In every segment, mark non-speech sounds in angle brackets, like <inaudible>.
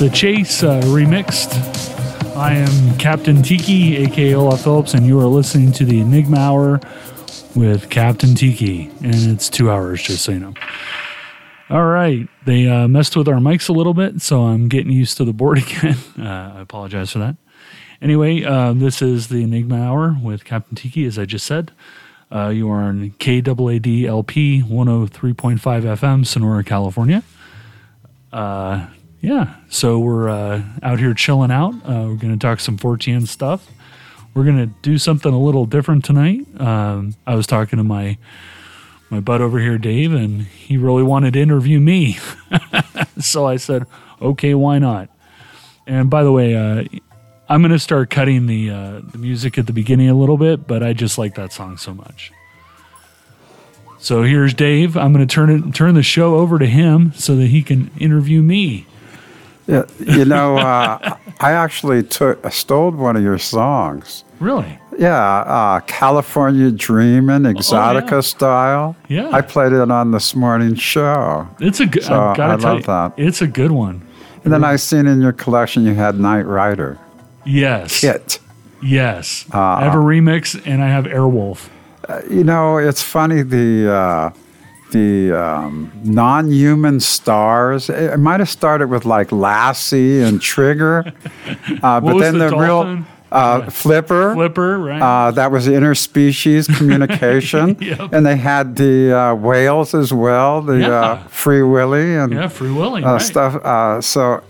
the Chase uh, remixed. I am Captain Tiki, aka Olav Phillips, and you are listening to the Enigma Hour with Captain Tiki. And it's two hours, just so you know. All right. They uh, messed with our mics a little bit, so I'm getting used to the board <laughs> again. Uh, I apologize for that. Anyway, uh, this is the Enigma Hour with Captain Tiki, as I just said. Uh, you are on KAAD LP 103.5 FM, Sonora, California. So we're uh, out here chilling out. Uh, we're going to talk some Fortean stuff. We're going to do something a little different tonight. Um, I was talking to my my bud over here, Dave, and he really wanted to interview me. <laughs> so I said, okay, why not? And by the way, uh, I'm going to start cutting the uh, the music at the beginning a little bit, but I just like that song so much. So here's Dave. I'm going to turn it turn the show over to him so that he can interview me. Yeah, you know, uh, <laughs> I actually took I stole one of your songs. Really? Yeah, uh, California Dreamin', Exotica Oh, yeah. style. Yeah. I played it on this morning's show. It's a good. So, I tell love you, that. it's a good one. And then I seen in your collection you had Knight Rider. Yes. Kit. Yes. Uh, I have a remix and I have Airwolf. You know, it's funny the uh, the um, non-human stars. It, might have started with like Lassie and Trigger, <laughs> uh, but then the the, real uh, Flipper. Flipper, right? Uh, that was interspecies <laughs> communication, Yep. and they had the uh, whales as well, the Yeah. uh, Free Willy and yeah, Free Willy. uh, right. stuff. Uh, so,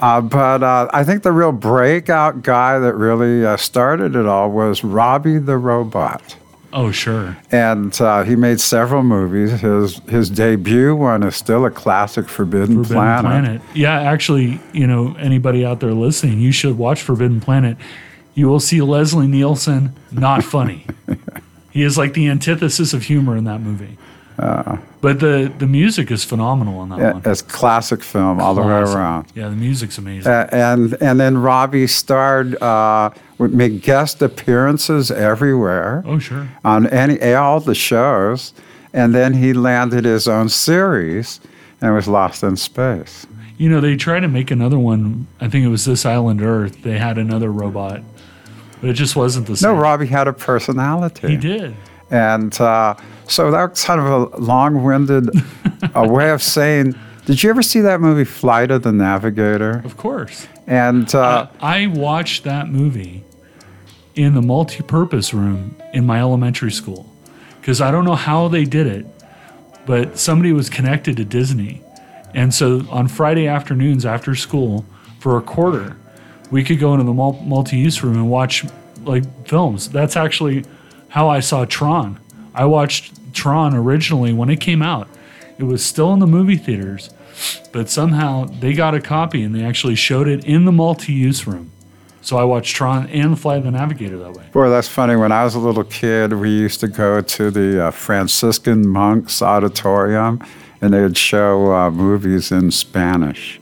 uh, but uh, I think the real breakout guy that really uh, started it all was Robbie the Robot. Oh, sure. And uh, he made several movies. His his debut one is still a classic, Forbidden, Forbidden Planet. Planet. Yeah, actually, you know, anybody out there listening, you should watch Forbidden Planet. You will see Leslie Nielsen not funny. <laughs> he is like the antithesis of humor in that movie. But the the music is phenomenal on that Uh. One. It's classic film all the way around. Yeah, the music's amazing. Uh, and and then Robbie starred uh, make guest appearances everywhere oh, sure. on any all the shows, and then he landed his own series and was lost in space. You know, they tried to make another one. I think it was This Island Earth. They had another robot, but it just wasn't the same. No. Robbie had a personality. He did. And uh, so that's kind of a long-winded uh, way of saying. Did you ever see that movie Flight of the Navigator? Of course. And uh, Uh, I watched that movie in the multi-purpose room in my elementary school because I don't know how they did it, but somebody was connected to Disney, and so on Friday afternoons after school for a quarter, we could go into the multi-use room and watch like films. That's actually how I saw Tron. I watched Tron originally when it came out. It was still in the movie theaters, but somehow they got a copy and they actually showed it in the multi-use room. So I watched Tron and Flight of the Navigator that way. boy, that's funny. When I was a little kid, we used to go to the uh, Franciscan monks auditorium, and they would show uh, movies in Spanish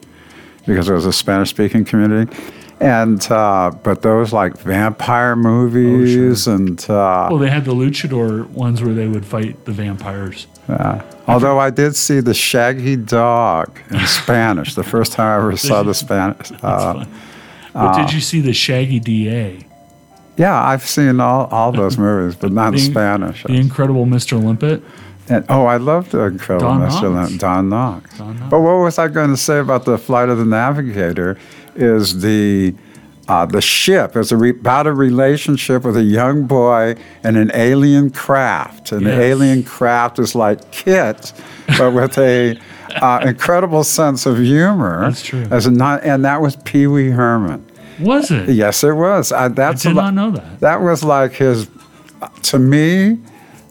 because it was a Spanish-speaking community. And uh, but those like vampire movies and uh, Well, they had the luchador ones where they would fight the vampires. Uh, although I did see the Shaggy Dog in <laughs> Spanish the first time I ever saw the Spanish. Uh, But did you see the Shaggy DA? yeah, I've seen all, all those movies, but not in The- Spanish. The Incredible Mr. Limpet. And, oh, I love the Incredible Don Mr. Knotts. Don Knox. Don Knotts. But what was I going to say about the Flight of the Navigator? Is the uh, the ship is a re- about a relationship with a young boy and an alien craft, and the alien craft is like Kit, but with a uh, incredible sense of humor. That's true. As a not, and that was Pee Wee Herman. Was it? Yes, it was. I, I that's a did not know that. that was like his, to me,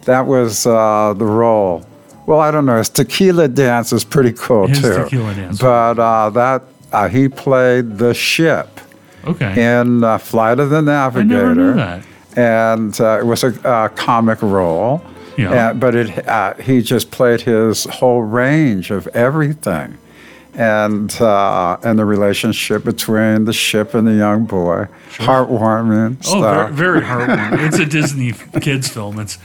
that was uh, the role. Well, I don't know. His tequila dance is pretty cool His too. tequila dance. But uh, that uh, he played the ship Okay. in uh, Flight of the I Navigator. never knew that. And uh, it was a comic role. Yeah. But it uh, he just played his whole range of everything. And uh, and the relationship between the ship and the young boy, heartwarming Oh, stuff. very, very <laughs> heartwarming. it's a Disney kids film. It's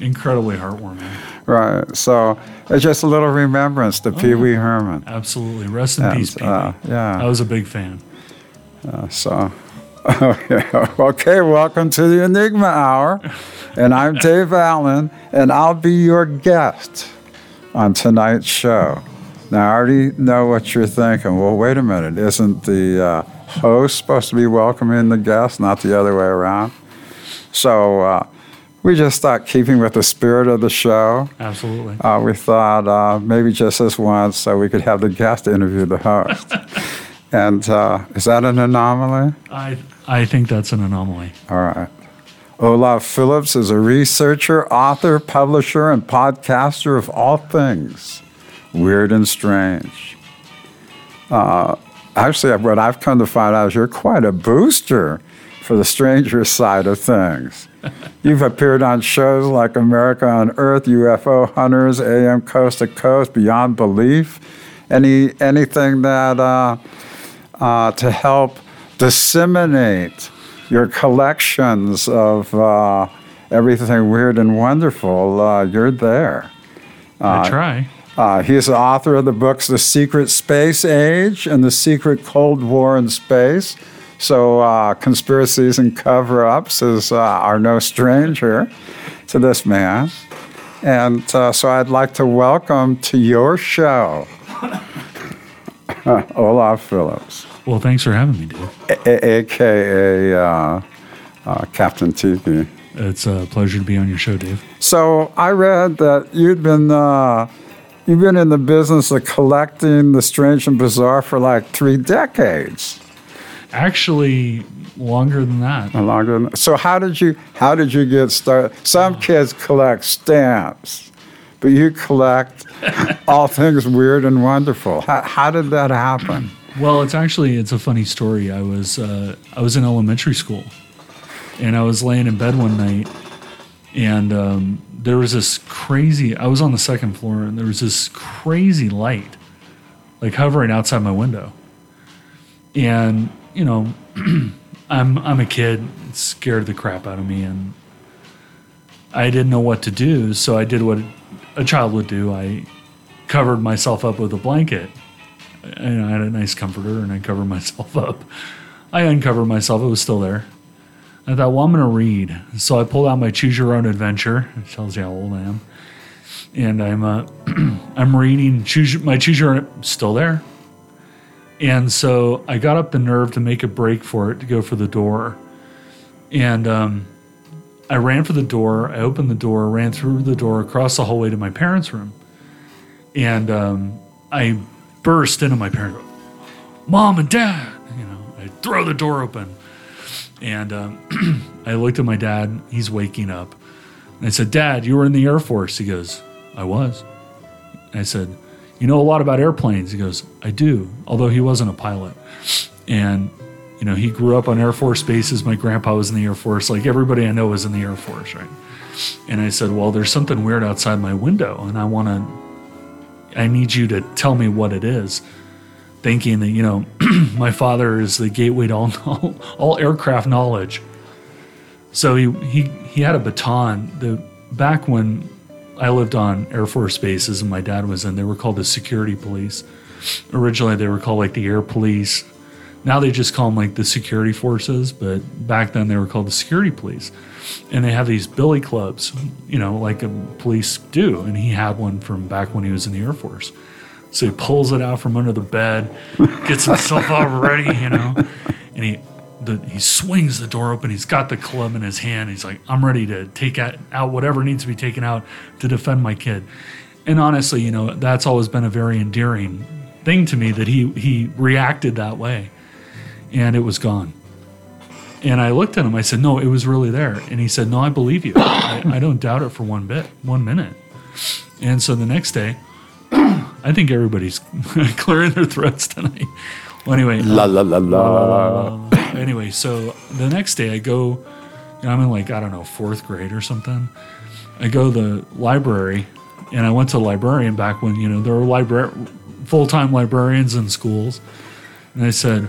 incredibly heartwarming. Right. So it's just a little remembrance to Pee Wee Herman. Absolutely. Rest in And, peace, Pee uh, Wee. yeah. I was a big fan. So, <laughs> okay, welcome to the Enigma Hour. And I'm Dave Allen, and I'll be your guest on tonight's show. Now, I already know what you're thinking. Well, wait a minute. Isn't the uh, host supposed to be welcoming the guest, not the other way around? So, uh, we just thought, keeping with the spirit of the show, Absolutely. uh, we thought uh, maybe just this once so we could have the guest interview the host. <laughs> and uh, is that an anomaly? I I think that's an anomaly. All right. Olav Phillips is a researcher, author, publisher, and podcaster of all things weird and strange. Uh, actually, what I've come to find out is you're quite a booster for the stranger side of things. You've appeared on shows like America Unearthed, UFO Hunters, AM Coast to Coast, Beyond Belief. Any anything that uh, uh, to help disseminate your collections of uh, everything weird and wonderful, uh, you're there. I try. Uh, he's the author of the books The Secret Space Age and The Secret Cold War in Space. So, uh, conspiracies and cover ups is, uh, are no stranger to this man. And uh, so, I'd like to welcome to your show <laughs> Olav Phillips, Well, thanks for having me, Dave. a- aka uh, uh, Captain Tiki. It's a pleasure to be on your show, Dave. So I read that you'd been uh, you've been in the business of collecting the strange and bizarre for like three decades. Actually, longer than that. or Longer than, so how did you how did you get started? Some kids collect stamps, but you collect <laughs> all things weird and wonderful. How, how did that happen? Well, it's actually it's a funny story. I was uh, I was in elementary school, and I was laying in bed one night, and um, there was this crazy. I was on the second floor, and there was this crazy light, like hovering outside my window. And you know, <clears throat> I'm I'm a kid. It scared the crap out of me, and I didn't know what to do. So I did what a child would do. I covered myself up with a blanket and I had a nice comforter and I covered <laughs> myself up. I uncovered myself, it was still there. I thought, well, I'm going to read. So I pulled out my Choose Your Own Adventure. It tells you how old I am. And I'm uh, <clears throat> I'm reading choose my Choose Your Own, still there. And so I got up the nerve to make a break for it to go for the door. And um, I ran for the door. I opened the door, ran through the door, across the hallway to my parents' room. And um, I burst into my parents' room. Mom and Dad, you know, I throw the door open. And um, <clears throat> I looked at my dad. He's waking up. And I said, Dad, you were in the Air Force. He goes, I was. I said, You know a lot about airplanes? He goes, I do, although he wasn't a pilot. And, you know, he grew up on Air Force bases. My grandpa was in the Air Force. Like everybody I know was in the Air Force, right? And I said, Well, there's something weird outside my window, and I want to, I need you to tell me what it is. Thinking that, you know, <clears throat> my father is the gateway to <laughs> all, all, aircraft knowledge. So he, he, he had a baton. The, back when I lived on Air Force bases and my dad was in, they were called the security police. Originally, they were called like the air police. Now they just call them like the security forces, but back then they were called the security police. And they have these billy clubs, you know, like a police do. And he had one from back when he was in the Air Force. So he pulls it out from under the bed, gets himself all ready, you know, and he the, he swings the door open. He's got the club in his hand. He's like, I'm ready to take out, whatever needs to be taken out to defend my kid. And honestly, you know, that's always been a very endearing thing to me that he he reacted that way, and it was gone. And I looked at him. I said, "No, it was really there." And he said, "No, I believe you. I, I don't doubt it for one bit, one minute." And so the next day, <clears throat> I think everybody's <laughs> clearing their throats tonight. Well, anyway, La la la la. uh, anyway, so the next day I go, you know, I'm in like, I don't know, fourth grade or something. I go to the library and I went to the librarian back when, you know, there were libra- full time librarians in schools. And I said,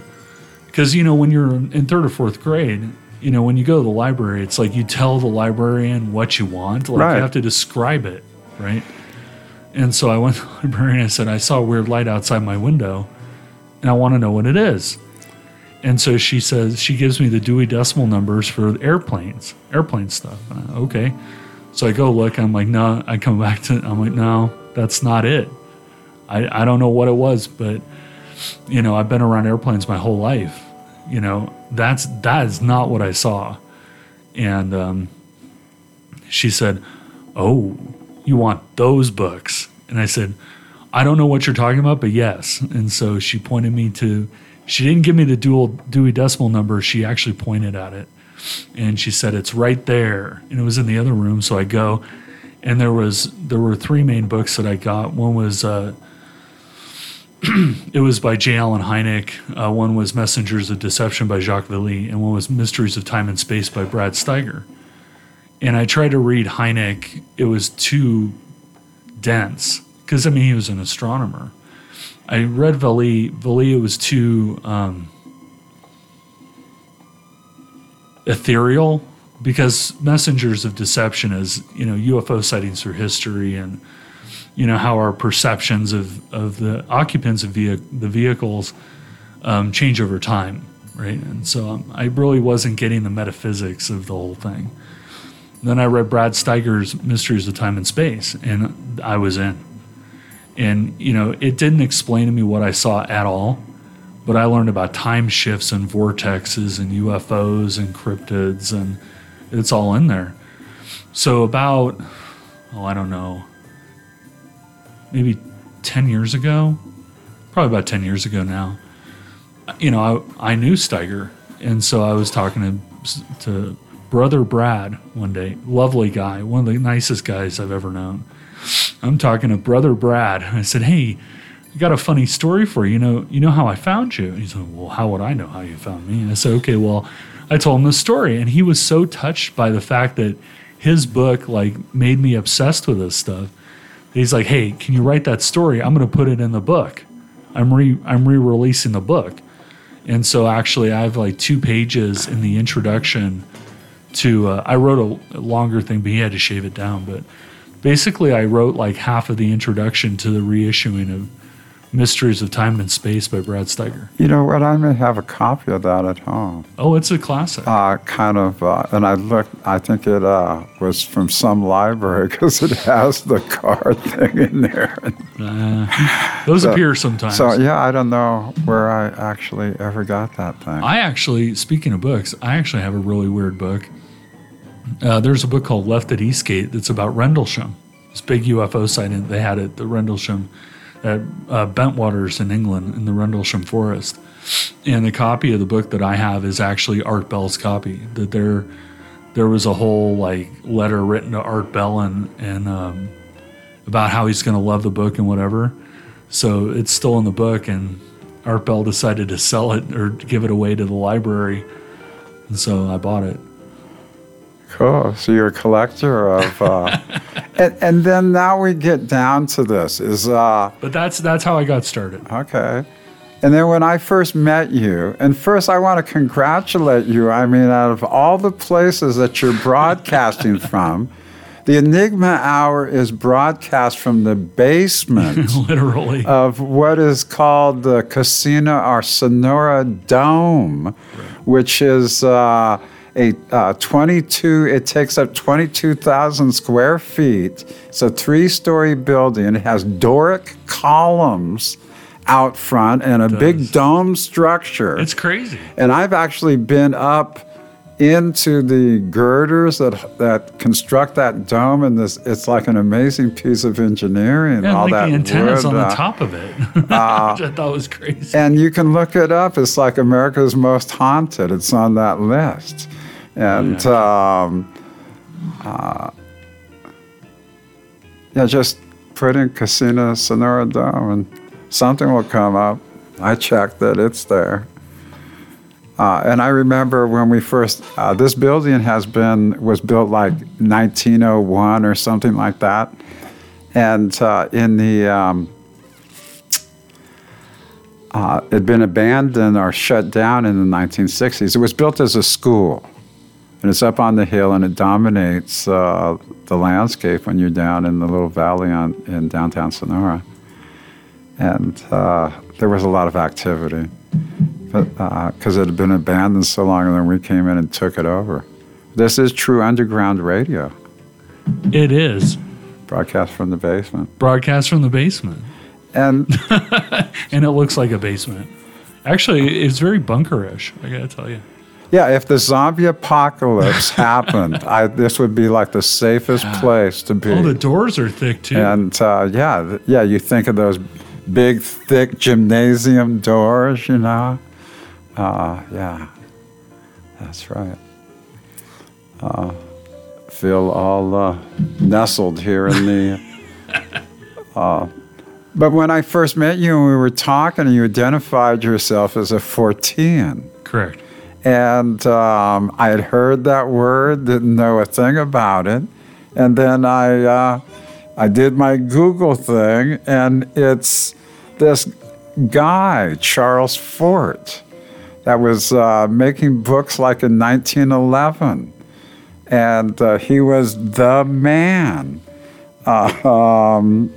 because, you know, when you're in third or fourth grade, you know, when you go to the library, it's like you tell the librarian what you want. Like Right. you have to describe it, right? And so I went to the <laughs> librarian and I said, I saw a weird light outside my window and I want to know what it is. And so she says, she gives me the Dewey Decimal numbers for airplanes, airplane stuff. I, okay. So I go look, I'm like, no, I come back to, I'm like, no, that's not it. I, I don't know what it was, but you know, I've been around airplanes my whole life. You know, that's that is not what I saw. And um, she said, "Oh, you want those books?" And I said, "I don't know what you're talking about, but yes." And so she pointed me to. She didn't give me the dual Dewey Decimal number. She actually pointed at it, and she said, "It's right there." And it was in the other room. So I go, and there was there were three main books that I got. One was. Uh, <clears throat> it was by J. Allen Hynek. Uh, one was Messengers of Deception by Jacques Vallée, and one was Mysteries of Time and Space by Brad Steiger. And I tried to read Hynek. It was too dense because I mean he was an astronomer. I read. Vallée it was too um, ethereal because Messengers of Deception is you know UFO sightings through history and you know how our perceptions of, of the occupants of vehi- the vehicles um, change over time, right? And so um, I really wasn't getting the metaphysics of the whole thing. Then I read Brad Steiger's Mysteries of Time and Space, and I was in. And you know, it didn't explain to me what I saw at all, but I learned about time shifts and vortexes and UFOs and cryptids, and it's all in there. So about, oh, I don't know, maybe 10 years ago, probably about 10 years ago now, you know, I, I knew Steiger. And so I was talking to, to brother Brad one day, lovely guy, one of the nicest guys I've ever known. I'm talking to brother Brad. I said, Hey, I got a funny story for you. You know, you know how I found you? He's like, Well, how would I know how you found me? And I said, Okay, well, I told him the story. And he was so touched by the fact that his book like made me obsessed with this stuff he's like, "Hey, can you write that story? I'm going to put it in the book. I'm re I'm re-releasing the book." And so actually, I have like two pages in the introduction to. Uh, I wrote a longer thing, but he had to shave it down. But basically, I wrote like half of the introduction to the reissuing of Mysteries of Time and Space by Brad Steiger. You know what? I may have a copy of that at home. Oh, it's a classic. Uh, kind of, uh, and I looked. I think it uh, was from some library <laughs> because it has the card <laughs> thing in there. Uh, those appear sometimes. So yeah, I don't know where I actually ever got that thing. I actually, speaking of books, I actually have a really weird book. Uh, there's a book called Left at Eastgate that's about Rendlesham. This big UFO sighting they had at the Rendlesham, at uh, Bentwaters in England in the Rendlesham Forest. And the copy of the book that I have is actually Art Bell's copy. That there, there was a whole like letter written to Art Bell and and um, about how he's going to love the book and whatever. So it's still in the book, and Art Bell decided to sell it or give it away to the library, and so I bought it. Cool. So you're a collector of, uh, <laughs> and and then now we get down to this is uh, But that's that's how I got started. okay. And then when I first met you, and first I want to congratulate you. I mean, out of all the places that you're broadcasting <laughs> from, the Enigma Hour is broadcast from the basement <laughs> Literally, of what is called the Casino or Sonora Dome, which is uh, a uh, 22, it takes up 22,000 square feet. It's a three story building. It has Doric columns out front and a big dome structure. it's crazy. And I've actually been up into the girders that that construct that dome, and this it's like an amazing piece of engineering. Yeah, all like that the antennas wood, on the uh, top of it, <laughs> which I thought was crazy. and you can look it up. It's like America's Most Haunted. It's on that list, and um, uh, yeah, just put in Casino Sonora Dome, and something will come up. I checked that it's there. Uh, and I remember when we first, uh, this building has been, was built like 1901 or something like that. And uh, in the, um, uh, it had been abandoned or shut down in the 1960s. It was built as a school. And it's up on the hill, and it dominates uh, the landscape when you're down in the little valley on, in downtown Sonora. And uh, there was a lot of activity because it had been abandoned so long, and then we came in and took it over. This is true underground radio, It is broadcast from the basement. broadcast from the basement, And <laughs> and it looks like a basement. Actually, it's very bunkerish. I gotta tell you. Yeah, if the zombie apocalypse <laughs> happened, I, this would be like the safest place to be. Oh, the doors are thick too. And uh, yeah, yeah, you think of those big, thick gymnasium doors, you know? Uh, yeah, that's right. Uh, feel all uh, nestled here in the. <laughs> Uh, but when I first met you and we were talking, you identified yourself as a Fortean. Correct. And um, I had heard that word, didn't know a thing about it. And then I, uh, I did my Google thing, and it's this guy, Charles Fort, that was uh, making books like in 1911. And uh, he was the man uh, um,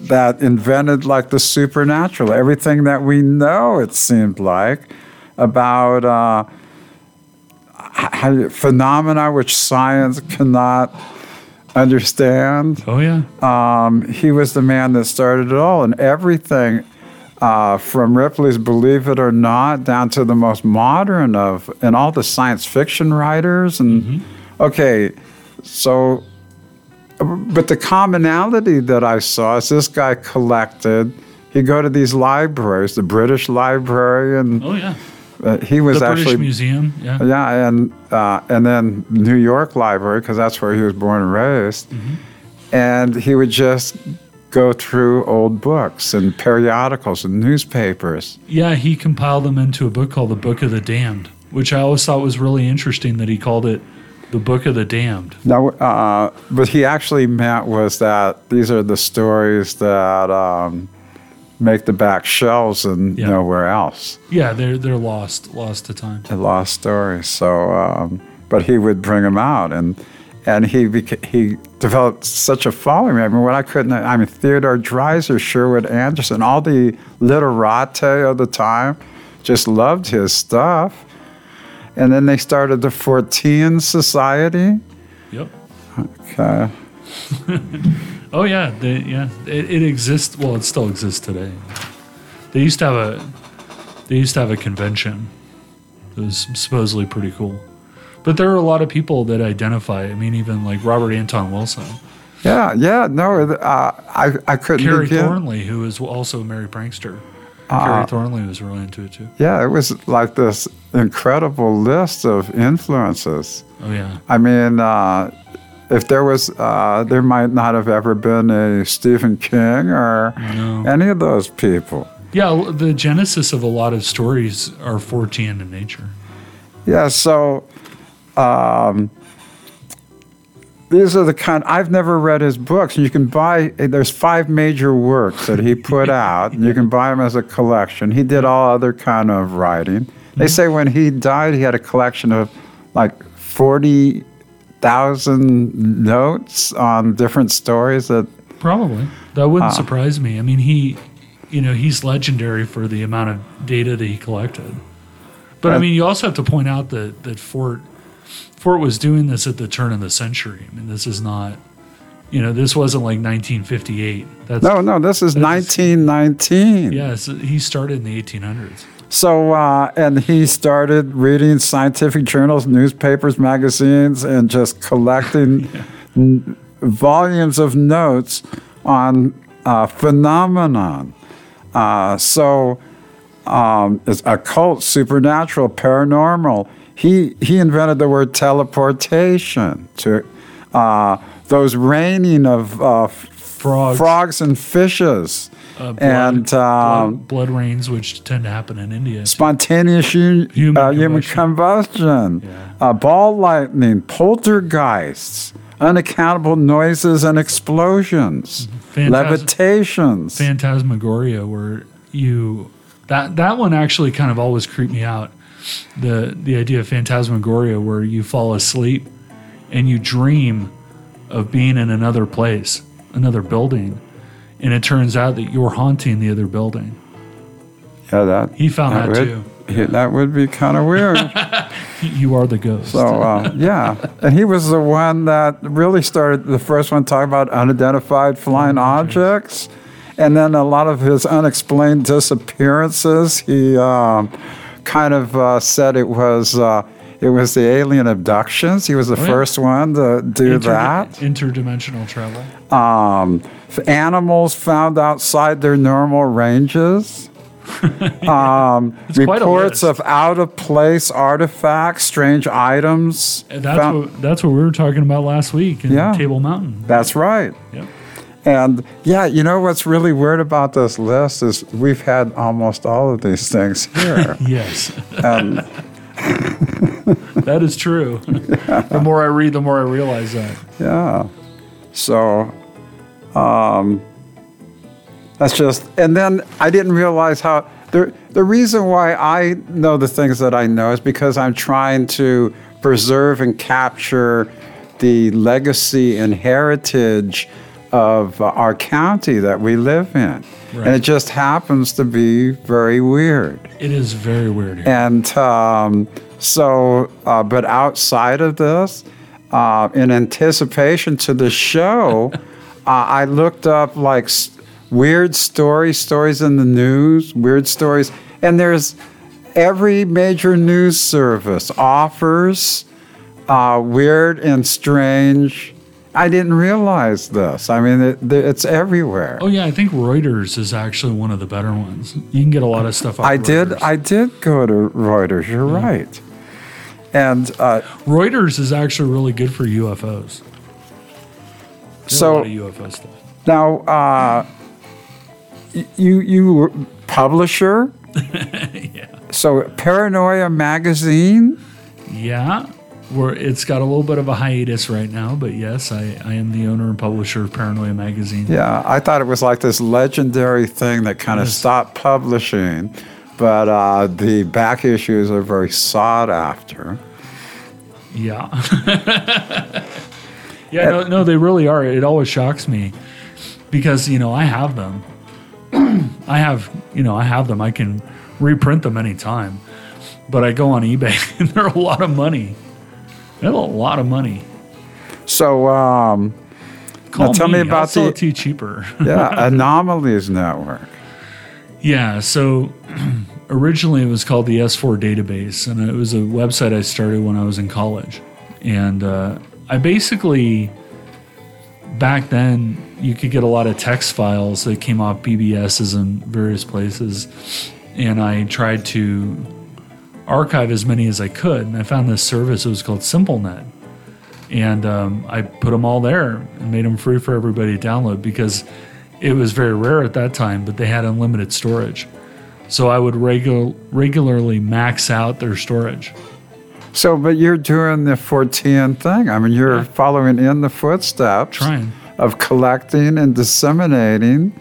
that invented like the supernatural, everything that we know, it seemed like, about. Phenomena which science cannot understand. Oh yeah. Um, he was the man that started it all, and everything uh, from Ripley's Believe It or Not down to the most modern of, and all the science fiction writers. And okay, so, but the commonality that I saw is this guy collected. He'd go to these libraries, the British Library, and Oh yeah. Uh, he was The actually British Museum. Yeah. yeah, and uh, and then New York Library because that's where he was born and raised. And he would just go through old books and periodicals and newspapers. Yeah, he compiled them into a book called The Book of the Damned, which I always thought was really interesting that he called it The Book of the Damned. Now, uh, what he actually meant was that these are the stories that um, make the back shelves and Yeah. nowhere else. Yeah, they're they're lost, lost to time. lost stories. So, um, but he would bring them out, and and he beca- he developed such a following. I mean, when I couldn't, I mean, Theodore Dreiser, Sherwood Anderson, all the literati of the time, just loved his stuff. And then they started the Fortean Society. Yep. Okay. <laughs> Oh yeah, they, yeah. It, it exists. Well, it still exists today. They used to have a they used to have a convention. It was supposedly pretty cool. But there are a lot of people that identify. I mean, even like Robert Anton Wilson, Yeah, yeah, no, uh, I I couldn't Kerry. Thornley, who is also a Merry Prankster. Uh, Kerry Thornley was really into it too. Yeah, it was like this incredible list of influences. Oh yeah, I mean, uh, if there was, uh, there might not have ever been a Stephen King or No. any of those people. yeah. The genesis of a lot of stories are Fortean in nature. Yeah, so um, these are the kind. I've never read his books. You can buy. There's five major works that he put <laughs> out, and you can buy them as a collection. He did all other kind of writing. They say when he died, he had a collection of like forty thousand notes on different stories that Probably. That wouldn't Ah. surprise me. I mean, he, you know, he's legendary for the amount of data that he collected. But I Uh, mean, you also have to point out that that Fort Fort was doing this at the turn of the century. I mean, this is not, you know, this wasn't like 1958. That's No, no, this is 1919. Yeah, so he started in the 1800s. So, uh, and he started reading scientific journals, newspapers, magazines, and just collecting <laughs> n- volumes of notes on uh, phenomenon. Uh, so, um, it's occult, supernatural, paranormal. He he invented the word teleportation to uh, those raining of uh, Frogs. frogs and fishes, Uh, blood, and um, blood, blood rains, which tend to happen in India. spontaneous hu- Human uh, human combustion. combustion, Yeah. uh, ball lightning, poltergeists, unaccountable noises and explosions, Phantas- levitations. Phantasmagoria, where you that that one actually kind of always creeped me out. the the idea of phantasmagoria, where you fall asleep and you dream of being in another place, another building, and it turns out that you're haunting the other building. Yeah, that He found that, would, too. he- that would be kind of weird. <laughs> You are the ghost. So uh, yeah, and he was the one that really started the first one talking about unidentified flying objects, and then a lot of his unexplained disappearances. He um, kind of uh, said it was uh, it was the alien abductions. He was the Oh, yeah. first one to do Inter- that. interdimensional travel. Um, animals found outside their normal ranges. <laughs> um, reports of out of place artifacts, strange items. And That's found- what that's what we were talking about last week in Yeah. Table Mountain. That's right. Yep. And yeah, you know what's really weird about this list is we've had almost all of these things here. <laughs> Yes, and <laughs> <laughs> that is true. the more I read, the more I realize that. yeah. So um, that's just, and then I didn't realize how, the, the reason why I know the things that I know is because I'm trying to preserve and capture the legacy and heritage of our county that we live in. And it just happens to be very weird. It is very weird. Here. And um, so, uh, but outside of this, uh, in anticipation to the show, <laughs> uh, I looked up like s- weird stories, stories in the news, weird stories. And there's every major news service offers uh, weird and strange. I didn't realize this. I mean, it, it's everywhere. Oh yeah, I think Reuters is actually one of the better ones. You can get a lot of stuff. Off I did. Reuters. I did go to Reuters. You're right. And uh, Reuters is actually really good for UFOs. There's so lot of UFO stuff. now, uh, you you were publisher. <laughs> yeah. So Paranoia magazine. Yeah. Where it's got a little bit of a hiatus right now, but yes, I, I am the owner and publisher of Paranoia Magazine. Yeah, I thought it was like this legendary thing that kind of Yes. stopped publishing, but uh, the back issues are very sought after. Yeah. <laughs> yeah, no, no, they really are. It always shocks me because, you know, I have them. <clears throat> I have, you know, I have them. I can reprint them anytime. But I go on eBay <laughs> and they're a lot of money. They're a lot of money. So um, Call tell me I'll about the- it cheaper. <laughs> yeah, Anomalies Network. Yeah, so <clears throat> originally it was called the S4 database, and it was a website I started when I was in college. And uh, I basically, back then, you could get a lot of text files that came off BBSs and various places. And I tried to archive as many as I could. And I found this service, it was called SimpleNet. And um, I put them all there and made them free for everybody to download because it was very rare at that time, but they had unlimited storage. So I would regu- regularly max out their storage. So, but you're doing the Fortean thing. I mean, you're following in the footsteps Trying. of collecting and disseminating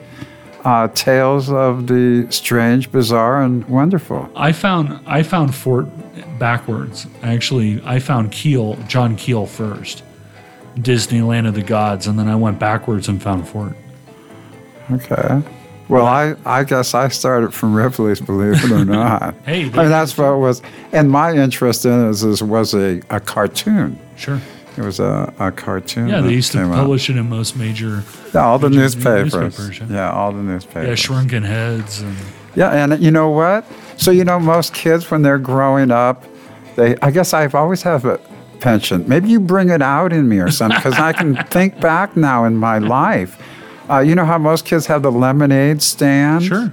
uh, tales of the strange, bizarre, and wonderful. I found I found Fort backwards. Actually, I found Keel, John Keel first, Disneyland of the Gods, and then I went backwards and found Fort. Okay. Well, I, I guess I started from Ripley's, believe it or <laughs> not. Hey, I mean, that's what it was. And my interest in it is, is was a, a cartoon. Sure. It was a, a cartoon. Yeah, they used to came out. publish it in most major. Yeah, all the newspapers. newspapers, yeah. yeah, all the newspapers. Yeah, shrunken heads and Yeah, and you know what? So you know, most kids when they're growing up, they I guess I've always have a penchant. Maybe you bring it out in me or something because I can <laughs> think back now in my life. Uh, you know how most kids have the lemonade stand? sure.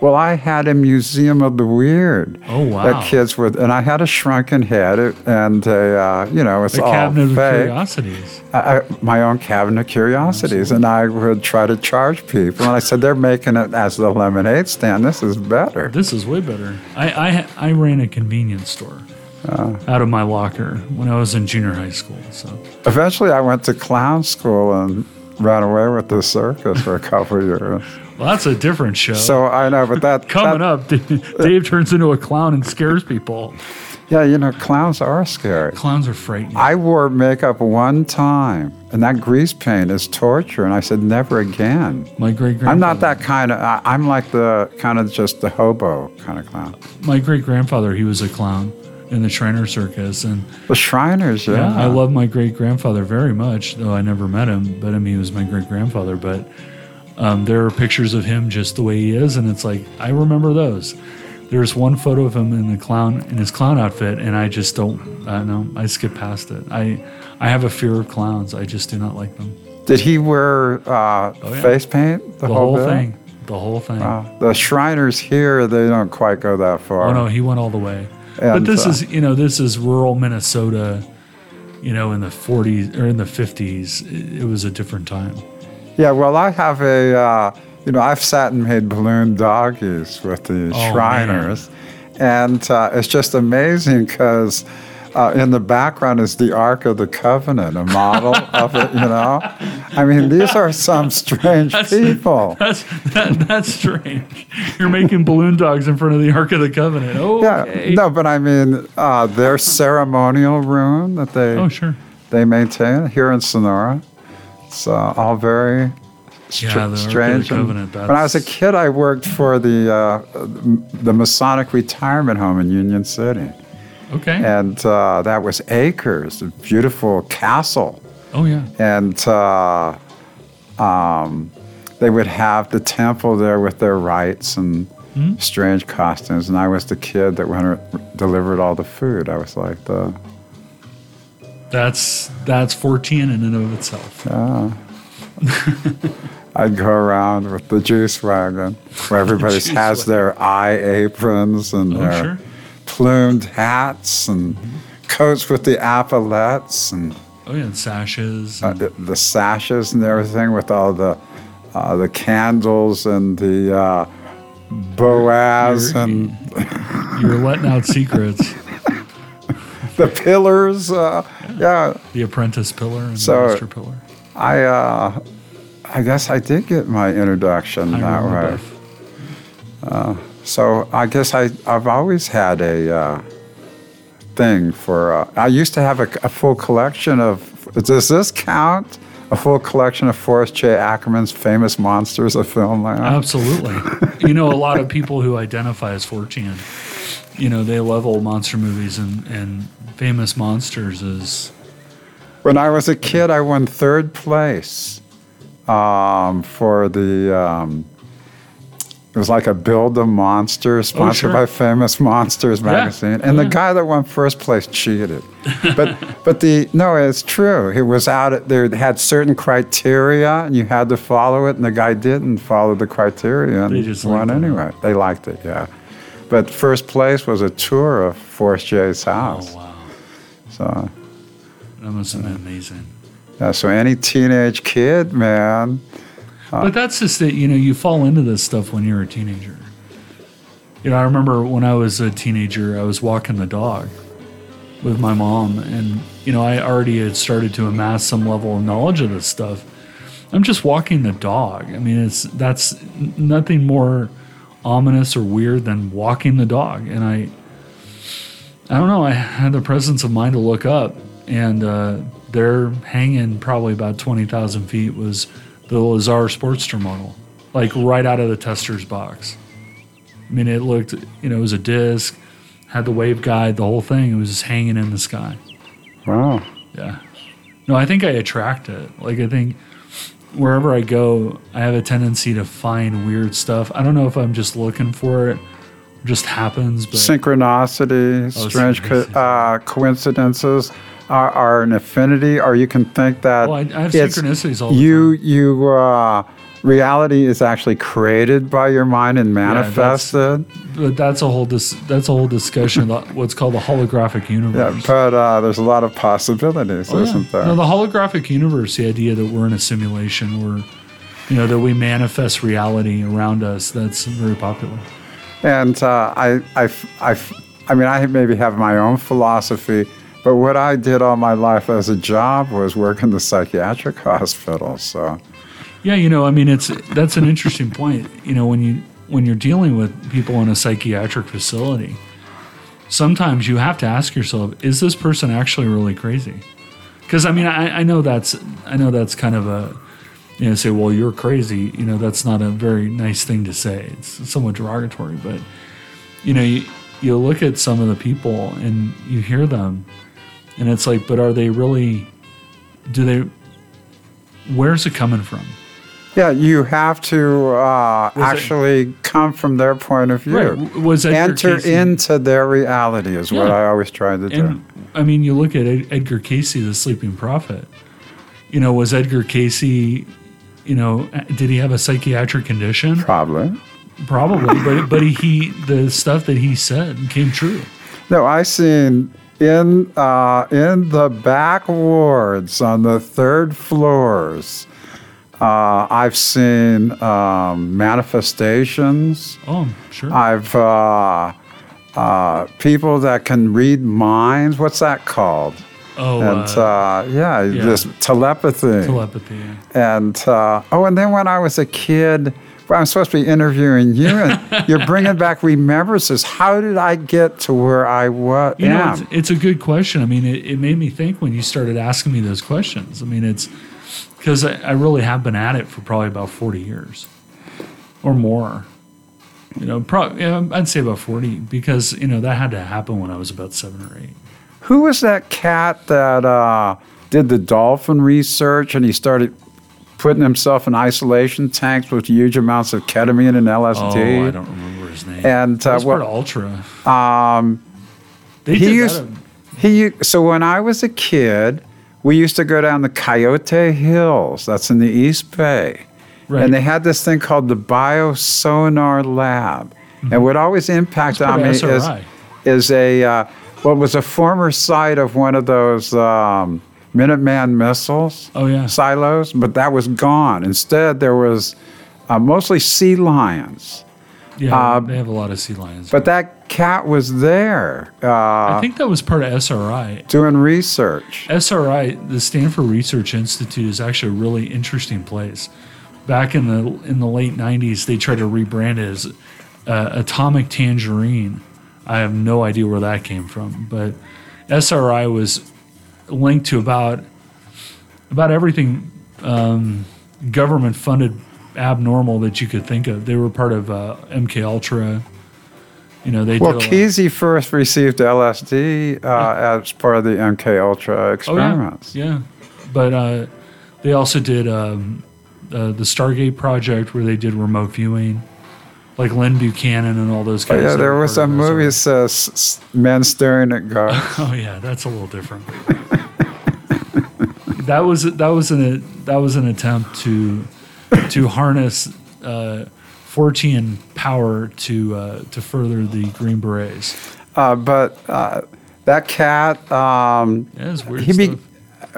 Well, I had a museum of the weird. Oh, wow. That kids would, and I had a shrunken head, and a, uh, you know, it's The all cabinet of curiosities. I, I- my own cabinet of curiosities, and I would try to charge people. And I said, they're making it as the lemonade stand. This is better. This is way better. I I, I ran a convenience store Uh. out of my locker when I was in junior high school. So Eventually, I went to clown school and ran away with the circus for a couple of years. Well, that's a different show. So I know, but that <laughs> Coming that- up, <laughs> Dave turns into a clown and scares people. Yeah, you know, clowns are scary. Clowns are frightening. I wore makeup one time, and that grease paint is torture. And I said, never again. my great grandfather. I'm not that kind of. I- I'm like the kind of just the hobo kind of clown. My great grandfather, he was a clown in the Shriner Circus, and The Shriners, yeah. yeah, I love my great grandfather very much. Though I never met him, but I mean, he was my great grandfather. But um, there are pictures of him just the way he is, and it's like I remember those. There's one photo of him in the clown in his clown outfit, and I just don't. I know I skip past it. I I have a fear of clowns. I just do not like them. Did he wear uh, Oh, yeah. face paint? The whole bit? thing. The whole thing. Wow. The Shriners here, they don't quite go that far. Oh no, he went all the way. but this uh, is you know this is rural Minnesota, you know in the 40s or in the 50s. It, it was a different time. Yeah, well, I have a, uh, you know, I've sat and made balloon doggies with the Oh, Shriners. And uh, it's just amazing because uh, in the background is the Ark of the Covenant, a model of it, you know? I mean, these are some strange people. That's that, that's strange. You're making balloon dogs in front of the Ark of the Covenant. Oh Yeah, no, but I mean, uh, their ceremonial room that they Oh sure. they maintain here in Sonora. It's uh, all very str- Yeah, strange. Covenant, when I was a kid, I worked for the uh, the Masonic retirement home in Union City, Okay. and uh, that was acres, a beautiful castle, oh yeah. and uh, um, they would have the temple there with their rites and. Hmm? Strange costumes, and I was the kid that went and delivered all the food. I was like the That's that's Fortean in and of itself. Yeah. I'd go around with the juice wagon where everybody <laughs> Juice has their eye aprons and Oh, their sure. plumed hats and coats with the epaulettes and Oh yeah, and sashes. uh, and- the, the sashes and everything with all the uh, the candles and the uh, boaz You're- and You're letting out secrets. <laughs> the pillars. Uh, yeah, The apprentice pillar and So- the master pillar. I uh, I guess I did get my introduction I that way. So I guess I, I've always had a uh, thing for. Uh, I used to have a, a full collection of. Does this count? A full collection of Forrest J. Ackerman's famous monsters of filmland. Absolutely. <laughs> you know, a lot of people who identify as Fortean, you know, they love old monster movies and, and famous monsters is When I was a kid, I won third place um, for the. Um, it was like a Build a Monster sponsored sure. by Famous Monsters magazine, and the guy that won first place cheated. <laughs> But but the no, it's true. It was out. There had certain criteria, and you had to follow it. And the guy didn't follow the criteria and They just won liked it. anyway. They liked it, yeah. But first place was a tour of Forrest J's house. oh wow. So That must have been amazing. yeah, so any teenage kid, man. Uh, but that's just that, you know, you fall into this stuff when you're a teenager. You know, I remember when I was a teenager, I was walking the dog with my mom, and, you know, I already had started to amass some level of knowledge of this stuff. I'm just walking the dog. I mean, it's that's nothing more ominous or weird than walking the dog. And I, I don't know, I had the presence of mind to look up, and uh, there hanging probably about 20,000 feet was the Lazar Sportster model, like right out of the Testor's box. I mean, it looked, you know, it was a disc, had the wave guide, the whole thing. It was just hanging in the sky. Wow. Yeah. No, I think I attract it. Like, I think wherever I go, I have a tendency to find weird stuff. I don't know if I'm just looking for it, just happens, but Synchronicity, strange co- uh, coincidences are, are an affinity, or you can think that Well, I- I have synchronicities all the you you uh, reality is actually created by your mind and that's- manifested. but that's a whole dis- that's a whole discussion about <laughs> what's called the holographic universe. Yeah, but uh, there's a lot of possibilities, Oh, isn't there? No, the holographic universe, the idea that we're in a simulation or you know that we manifest reality around us, that's very popular. And uh, I, I, I, I mean, I maybe have my own philosophy, but what I did all my life as a job was work in the psychiatric <laughs> hospital. So Yeah, you know, I mean, it's that's an interesting point. You know, when you when you're dealing with people in a psychiatric facility, sometimes you have to ask yourself, is this person actually really crazy? Because I mean, I, I know that's I know that's kind of a you know say, well, you're crazy. You know, that's not a very nice thing to say. It's somewhat derogatory, but you know, you, you look at some of the people and you hear them, and it's like, but are they really? Do they? Where's it coming from? Yeah, you have to uh, actually come from their point of view. Right. Was Enter into their reality is what I always try to do. I mean, you look at Ed- Edgar Cayce, the sleeping prophet. You know, was Edgar Cayce, you know, did he have a psychiatric condition? Probably. Probably, but but he, he the stuff that he said came true. No, I seen in uh, in the back wards on the third floors. Uh, I've seen um, manifestations. Oh, sure. I've uh, uh, people that can read minds. What's that called? Oh, and uh, uh, yeah, yeah. just telepathy. telepathy. yeah. And uh, oh, and then when I was a kid, well, I'm supposed to be interviewing you, and <laughs> you're bringing back remembrances. How did I get to where I was? You know, it's, it's a good question. I mean, it, it made me think when you started asking me those questions. I mean, it's because I, I really have been at it for probably about 40 years or more. You know, probably yeah, I'd say about 40 because, you know, that had to happen when I was about seven or eight. Who was that cat that uh, did the dolphin research, and he started putting himself in isolation tanks with huge amounts of ketamine and LSD? Oh? I don't remember his name. And uh, was part what of Ultra. um, They he used he so when I was a kid, we used to go down the Coyote Hills. That's in the East Bay. Right. And they had this thing called the Biosonar Lab. And what always impacted Mm-hmm. On me is, is a uh, what was a former site of one of those um, Minuteman missiles Oh, yeah. silos, but that was gone. Instead, there was uh, mostly sea lions. Yeah, uh, they have a lot of sea lions. But that cat was there uh, I think that was part of SRI. doing research. SRI, the Stanford Research Institute, is actually a really interesting place. Back in the in the late '90s, they tried to rebrand it as uh, Atomic Tangerine. I have no idea where that came from, but SRI was linked to about about everything um, government funded abnormal that you could think of. They were part of uh, MK Ultra. You know, they Well, Kesey first received LSD uh, as part of the MK Ultra experiments. Oh, yeah, yeah. But uh, they also did um, uh, the Stargate project where they did remote viewing, like Lyn Buchanan and all those But guys. yeah, there were was part a of SRI. movie that says s- men staring at God. <laughs> Oh yeah, that's a little different. <laughs> that was that was an that was an attempt to to harness uh, Fortean power to uh, to further the Green Berets. uh, but uh, that cat, um, Yeah, he be,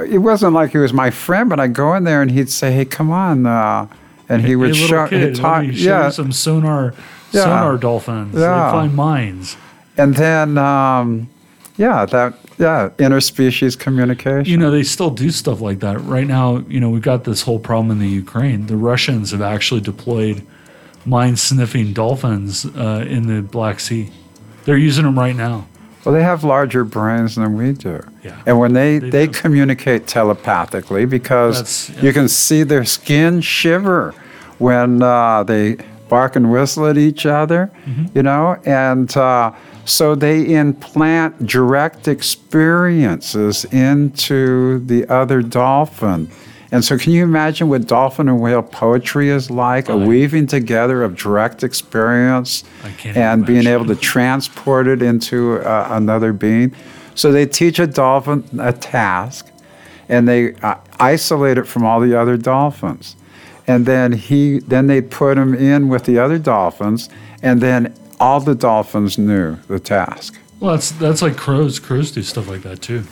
it wasn't like he was my friend, but I'd go in there and he'd say, "Hey, come on," uh, and he would Hey, show, kid, talk, show yeah, some sonar Yeah. sonar dolphins. Yeah. They find mines. and then um, yeah, that yeah, interspecies communication. You know, they still do stuff like that. Right now, you know, we've got this whole problem in the Ukraine. The Russians have actually deployed mine sniffing dolphins uh, in the Black Sea. They're using them right now. Well, they have larger brains than we do. Yeah. And when they, They they, communicate telepathically because yeah. you can see their skin shiver when uh, they bark and whistle at each other, Mm-hmm. you know? And uh, so they implant direct experiences into the other dolphin. And so, can you imagine what dolphin and whale poetry is like—a weaving together of direct experience I can't and being able to transport it into uh, another being. So they teach a dolphin a task, and they uh, isolate it from all the other dolphins, and then he then they put him in with the other dolphins, and then all the dolphins knew the task. Well, that's that's like crows. Crows do stuff like that too.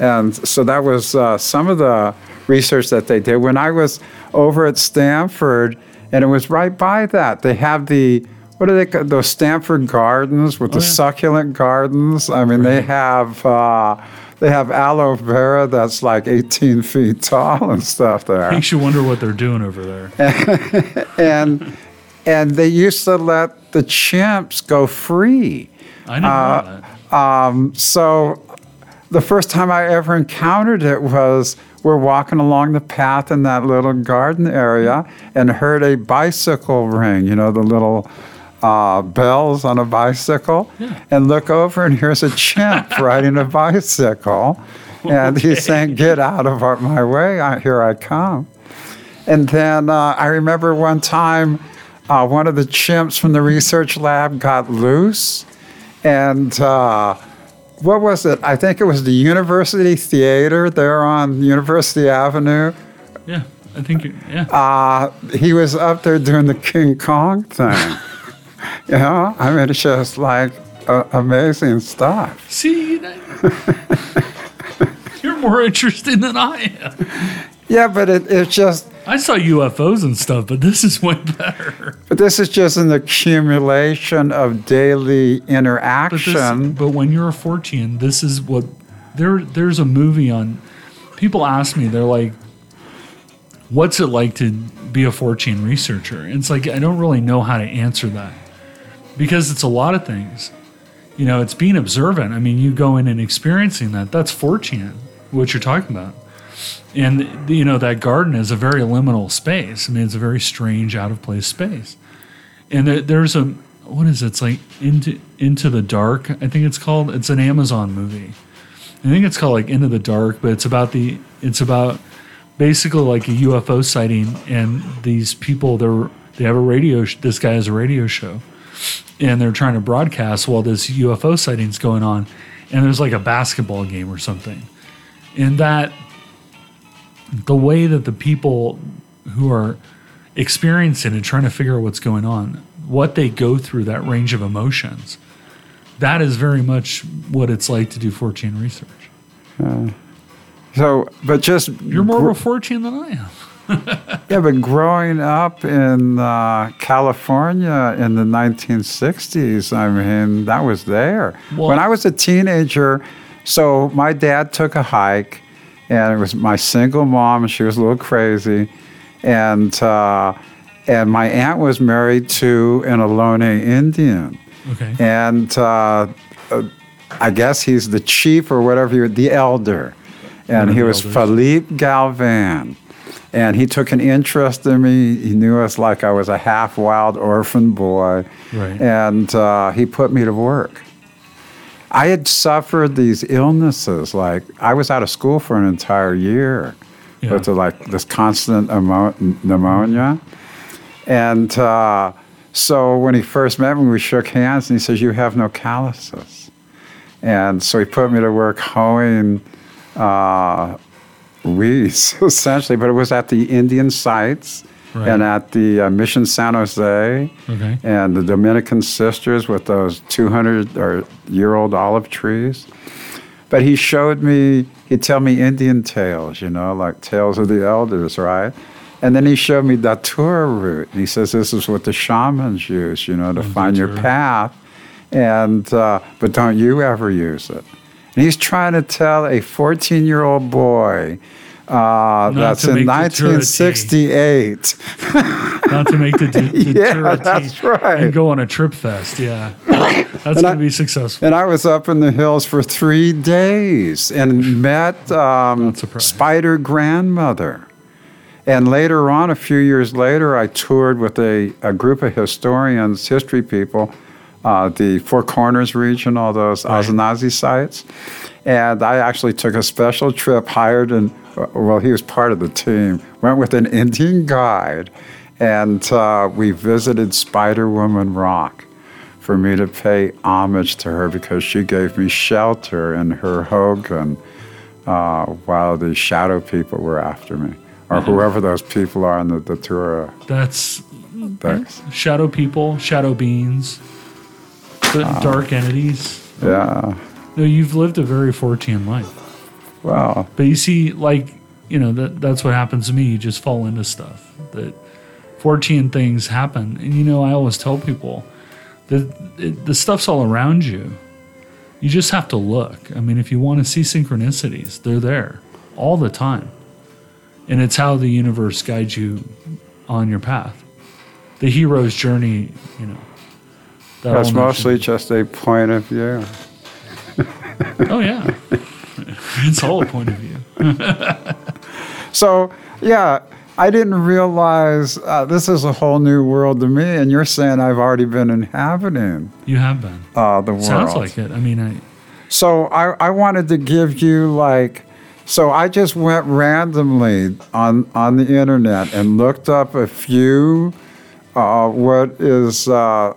And so that was uh, some of the research that they did. When I was over at Stanford, and it was right by that, they have the what are they called? those Stanford gardens with the Oh, yeah. succulent gardens? I mean, they have uh, they have aloe vera that's like 18 feet tall and stuff there. Makes you wonder what they're doing over there. <laughs> and and they used to let the chimps go free. I didn't know that. Um, so the first time I ever encountered it was we're walking along the path in that little garden area and heard a bicycle ring, you know, the little uh, bells on a bicycle, Yeah. and look over and here's a chimp <laughs> riding a bicycle. And he's saying, Get out of our, my way, I, here I come. And then uh, I remember one time uh, one of the chimps from the research lab got loose. And uh, what was it? I think it was the University Theater there on University Avenue. Yeah, I think yeah. Uh, he was up there doing the King Kong thing. <laughs> you know, I mean, it's just like uh, amazing stuff. See, <laughs> you're more interested than I am. Yeah, but it, it's just, I saw UFOs and stuff, but this is way better. but this is just an accumulation of daily But, this, interaction. but when you're a Fortean, this is what there. There's a movie on. People ask me, they're like, "What's it like to be a Fortean researcher?" And it's like I don't really know how to answer that because it's a lot of things. You know, it's being observant. I mean, you go in and experiencing that. That's Fortean, what you're talking about. And you know that garden is a very liminal space. I mean, it's a very strange, out of place space. And there, there's a what is it? It's like into into the dark. I think it's called. It's an Amazon movie. I think it's called like Into the Dark, but it's about the it's about basically like a UFO sighting and these people they're they have a radio. sh- This guy has a radio show, and they're trying to broadcast while this UFO sighting's going on, and there's like a basketball game or something, and that the way that the people who are experiencing it, trying to figure out what's going on, what they go through, that range of emotions, that is very much what it's like to do Fortean research. So, but just You're more gr- of a Fortean than I am. <laughs> yeah, but growing up in uh, California in the 1960s, I mean, that was there. Well- when I was a teenager, so my dad took a hike, and it was my single mom, and she was a little crazy, and uh, and my aunt was married to an Ohlone Indian. Okay. and uh, uh, I guess he's the chief or whatever, you, the elder. And he was elders. Philippe Galvan. And he took an interest in me. He knew us like I was a half wild orphan boy. Right. And uh, he put me to work. I had suffered these illnesses. Like, I was out of school for an entire year Yeah. with like this constant pneumonia. And uh, so when he first met me, we shook hands, and he says, "You have no calluses." And so he put me to work hoeing uh, weeds, <laughs> essentially. But it was at the Indian sites Right. and at the uh, Mission San Jose Okay. and the Dominican sisters with those 200 or year old olive trees. But he showed me, he'd tell me Indian tales, you know, like tales of the elders, right? And then he showed me Datura root. And he says this is what the shamans use, you know, to find your path. And, uh, but don't you ever use it. And he's trying to tell a 14 year old boy uh, that's in make Datura tea. 1968. Not to make the, the, <laughs> Yeah, that's right. And go on a trip fest. Yeah. That's going to be successful. And I was up in the hills for three days and met um, Spider Grandmother. And later on, a few years later, I toured with a, a group of historians, history people, uh, the Four Corners region, all those Anasazi sites. And I actually took a special trip, hired an, well, he was part of the team, went with an Indian guide, and uh, we visited Spider Woman Rock for me to pay homage to her because she gave me shelter in her Hogan uh, while the shadow people were after me, or whoever those people are in the Datura That's things. shadow people, shadow beings, the Ah. dark entities. Yeah. No, you've lived a very Fortean life. Well, But you see, like, you know, that that's what happens to me. You just fall into stuff. That Fortean things happen. And, you know, I always tell people that it, the stuff's all around you. You just have to look. I mean, if you want to see synchronicities, they're there all the time. And it's how the universe guides you on your path. The hero's journey, you know. that That's mostly just a point of view. Oh, yeah. <laughs> it's all a point of view. <laughs> So, yeah, I didn't realize uh, this is a whole new world to me, and you're saying I've already been inhabiting You have been. uh, the world. Sounds like it. I mean, I, So I, I wanted to give you like, so I just went randomly on on the internet and looked up a few, uh, what is uh,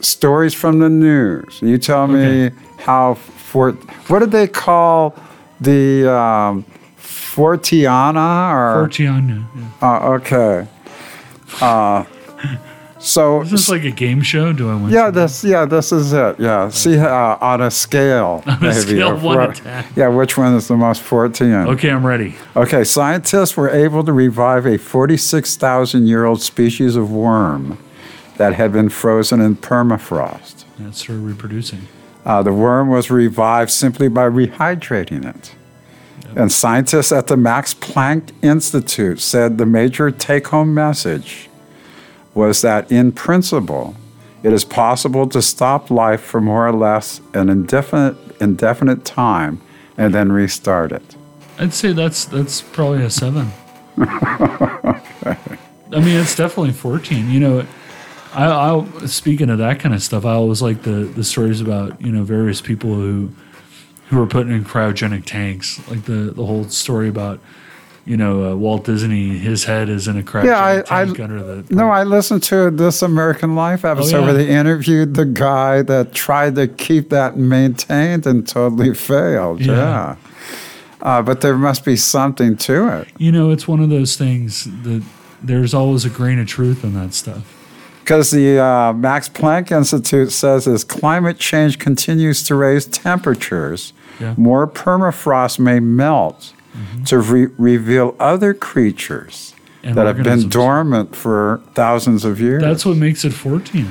stories from the news. You tell me Okay. how for what did they call the um, Forteana or Forteana. Yeah. uh, okay. Uh, so Is this like a game show? Do I win? yeah, something? this yeah, this is it. Yeah, see uh, on a scale, On a maybe scale of one to 10. Yeah, which one is the most Fortean? Okay, I'm ready. Okay, scientists were able to revive a forty-six thousand year old species of worm that had been frozen in permafrost. That's her reproducing. Uh, the worm was revived simply by rehydrating it. And scientists at the Max Planck Institute said the major take home message was that, in principle, it is possible to stop life for more or less an indefinite, indefinite time and then restart it. I'd say that's that's probably a seven. <laughs> I mean, it's definitely Fortean. You know, I, I speaking of that kind of stuff, I always like the the stories about you know various people who who were put in cryogenic tanks, like the the whole story about you know uh, Walt Disney, his head is in a cryogenic Yeah, I- I- tank under the No, I listened to this American Life episode Oh, yeah. where they interviewed the guy that tried to keep that maintained and totally failed. Yeah. Yeah. Uh, but there must be something to it. you know it's one of those things that there's always a grain of truth in that stuff. Because the uh, Max Planck Institute says as climate change continues to raise temperatures, Yeah. more permafrost may melt to re- reveal other creatures And that have been dormant for thousands of years. That's what makes it Fortean.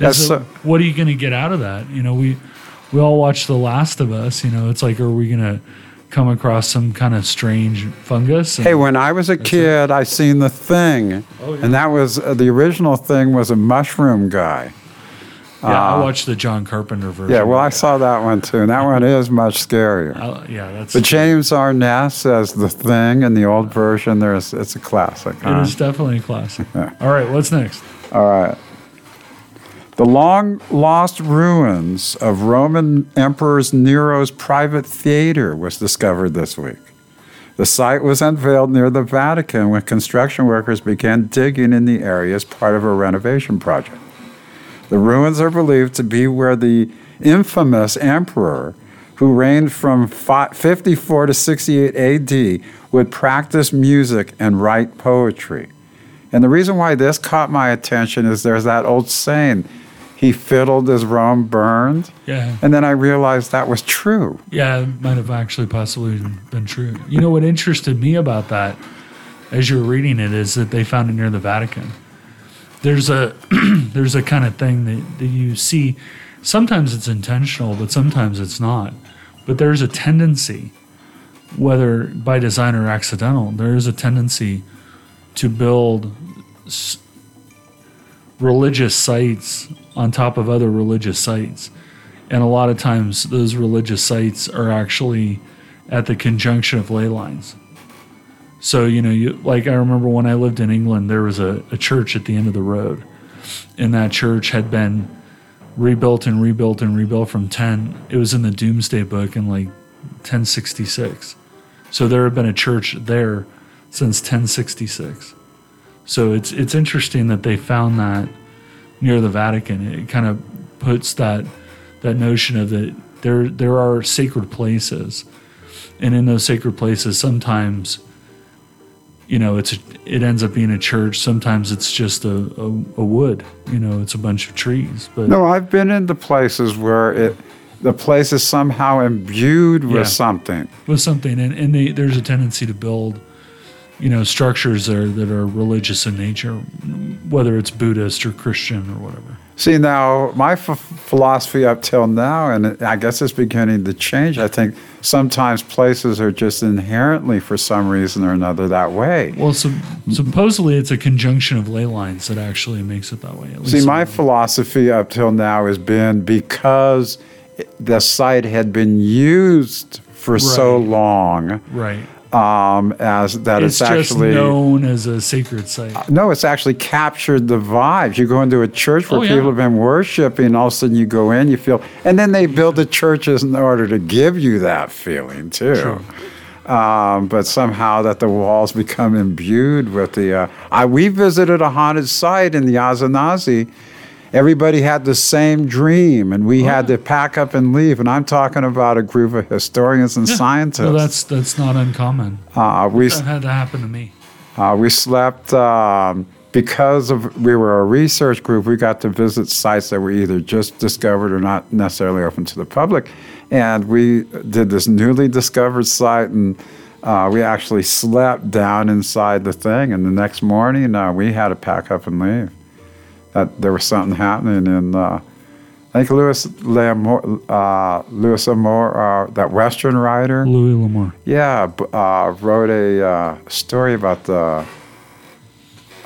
That's so- it- what are you going to get out of that? You know, we we all watch The Last of Us. You know, it's like, are we going to come across some kind of strange fungus? Hey, when I was a kid, I seen the thing, Oh, yeah. and that was uh, the original thing was a mushroom guy. yeah, I watched the John Carpenter version. Yeah, well, I saw that one too, and that one is much scarier. I- yeah, that's But James Arness says the thing in the old version. There's it's a classic. it huh? is definitely a classic. <laughs> All right, what's next? All right. The long lost ruins of Roman Emperor Nero's private theater was discovered this week. The site was unveiled near the Vatican when construction workers began digging in the area as part of a renovation project. The ruins are believed to be where the infamous emperor, who reigned from 54 to 68 AD, would practice music and write poetry. And the reason why this caught my attention is there's that old saying, he fiddled as Rome burned. Yeah, And then I realized that was true. yeah, it might have actually possibly been true. You know what interested me about that, as you're reading it, is that they found it near the Vatican. There's a <clears throat> there's a kind of thing that, that you see. Sometimes it's intentional, but sometimes it's not. But there's a tendency, whether by design or accidental, there is a tendency to build religious sites on top of other religious sites. And a lot of times those religious sites are actually at the conjunction of ley lines. So, you know, you like I remember when I lived in England, there was a, a church at the end of the road. And that church had been rebuilt and rebuilt and rebuilt from 10. It was in the Domesday Book in like 1066. So there had been a church there since 1066. So it's it's interesting that they found that near the Vatican. It kind of puts that that notion of that there there are sacred places, and in those sacred places, sometimes you know it's a, it ends up being a church. Sometimes it's just a, a, a wood. You know, it's a bunch of trees. But No, I've been into places where it, the place is somehow imbued with Yeah. something. with something, and, and they, there's a tendency to build, you know, structures that are, that are religious in nature, whether it's Buddhist or Christian or whatever. See, now my f- philosophy up till now, and I guess it's beginning to change. I think sometimes places are just inherently, for some reason or another, that way. Well, so, supposedly it's a conjunction of ley lines that actually makes it that way. At See, my philosophy up till now has been because the site had been used for so long, right. Um, as that It's, it's, actually known as a sacred site. No, it's actually captured the vibes. You go into a church where Oh, yeah. people have been worshiping, all of a sudden you go in, you feel, and then they build the churches in order to give you that feeling too. Um, but somehow that the walls become imbued with the. Uh, I, we visited a haunted site in the Anasazi. Everybody had the same dream, and we had to pack up and leave. And I'm talking about a group of historians and Yeah. scientists. Well, that's that's not uncommon. uh, we That had to happen to me. uh, we slept um, because of we were a research group. We got to visit sites that were either just discovered or not necessarily open to the public, and we did this newly discovered site, and uh, we actually slept down inside the thing. And the next morning, uh, we had to pack up and leave. That there was something happening in. Uh, I think Louis L'Amour, uh, Louis Amour, uh, that Western writer. Louis L'Amour. Yeah, uh, wrote a uh, story about the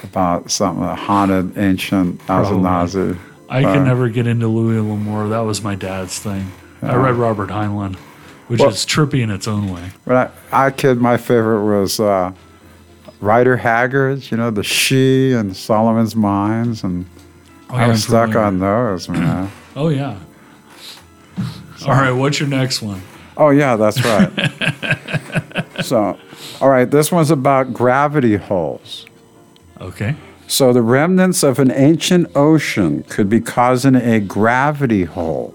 about something a haunted ancient Anasazi. I could Uh, never get into Louis L'Amour. That was my dad's thing. I read Robert Heinlein, which Well- is trippy in its own way. But I, I kid, my favorite was uh, Rider Haggard. You know, the She and Solomon's Mines, and Oh, I was stuck familiar. on those, man. <clears throat> Oh yeah. All right, what's your next one? oh yeah, that's right. <laughs> so, all right, this one's about gravity holes. Okay. So the remnants of an ancient ocean could be causing a gravity hole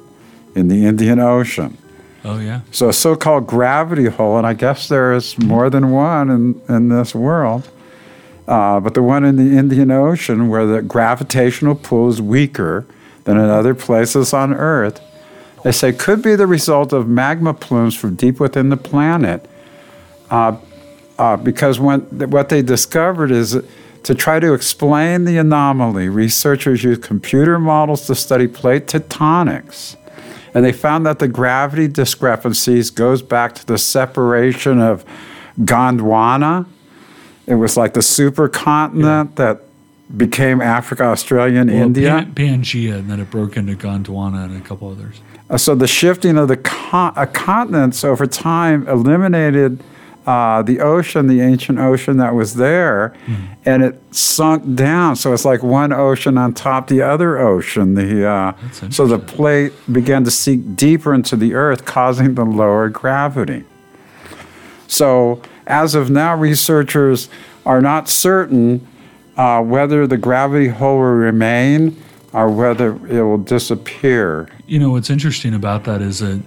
in the Indian Ocean. Oh yeah. So a so-called gravity hole, and I guess there is more than one in, in this world, uh, but the one in the Indian Ocean where the gravitational pull is weaker than in other places on Earth, they say could be the result of magma plumes from deep within the planet. Uh, uh, because when, what they discovered is to try to explain the anomaly, researchers used computer models to study plate tectonics. And they found that the gravity discrepancies goes back to the separation of Gondwana. It was like the supercontinent that became Africa, Australia, and Well, India. Pan- Pangea, and then it broke into Gondwana and a couple others. Uh, so the shifting of the con- uh, continents over time eliminated uh, the ocean, the ancient ocean that was there, and it sunk down. So it's like one ocean on top the other ocean. The uh, so the plate began to sink deeper into the earth, causing the lower gravity. So as of now, researchers are not certain uh, whether the gravity hole will remain or whether it will disappear. You know what's interesting about that is that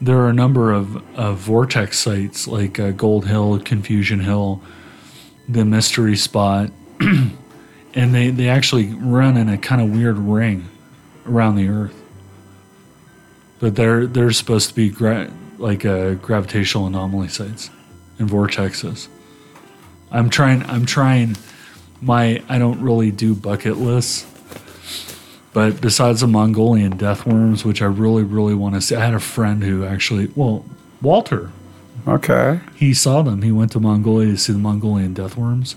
there are a number of, of vortex sites like uh, Gold Hill, Confusion Hill, the Mystery Spot, <clears throat> and they, they actually run in a kind of weird ring around the Earth. But they're they're supposed to be gra- like uh, gravitational anomaly sites and vortexes. I'm trying. I'm trying. My I don't really do bucket lists. But besides the Mongolian death worms, which I really, really want to see, I had a friend who actually, well, Walter, Okay. he saw them. He went to Mongolia to see the Mongolian death worms.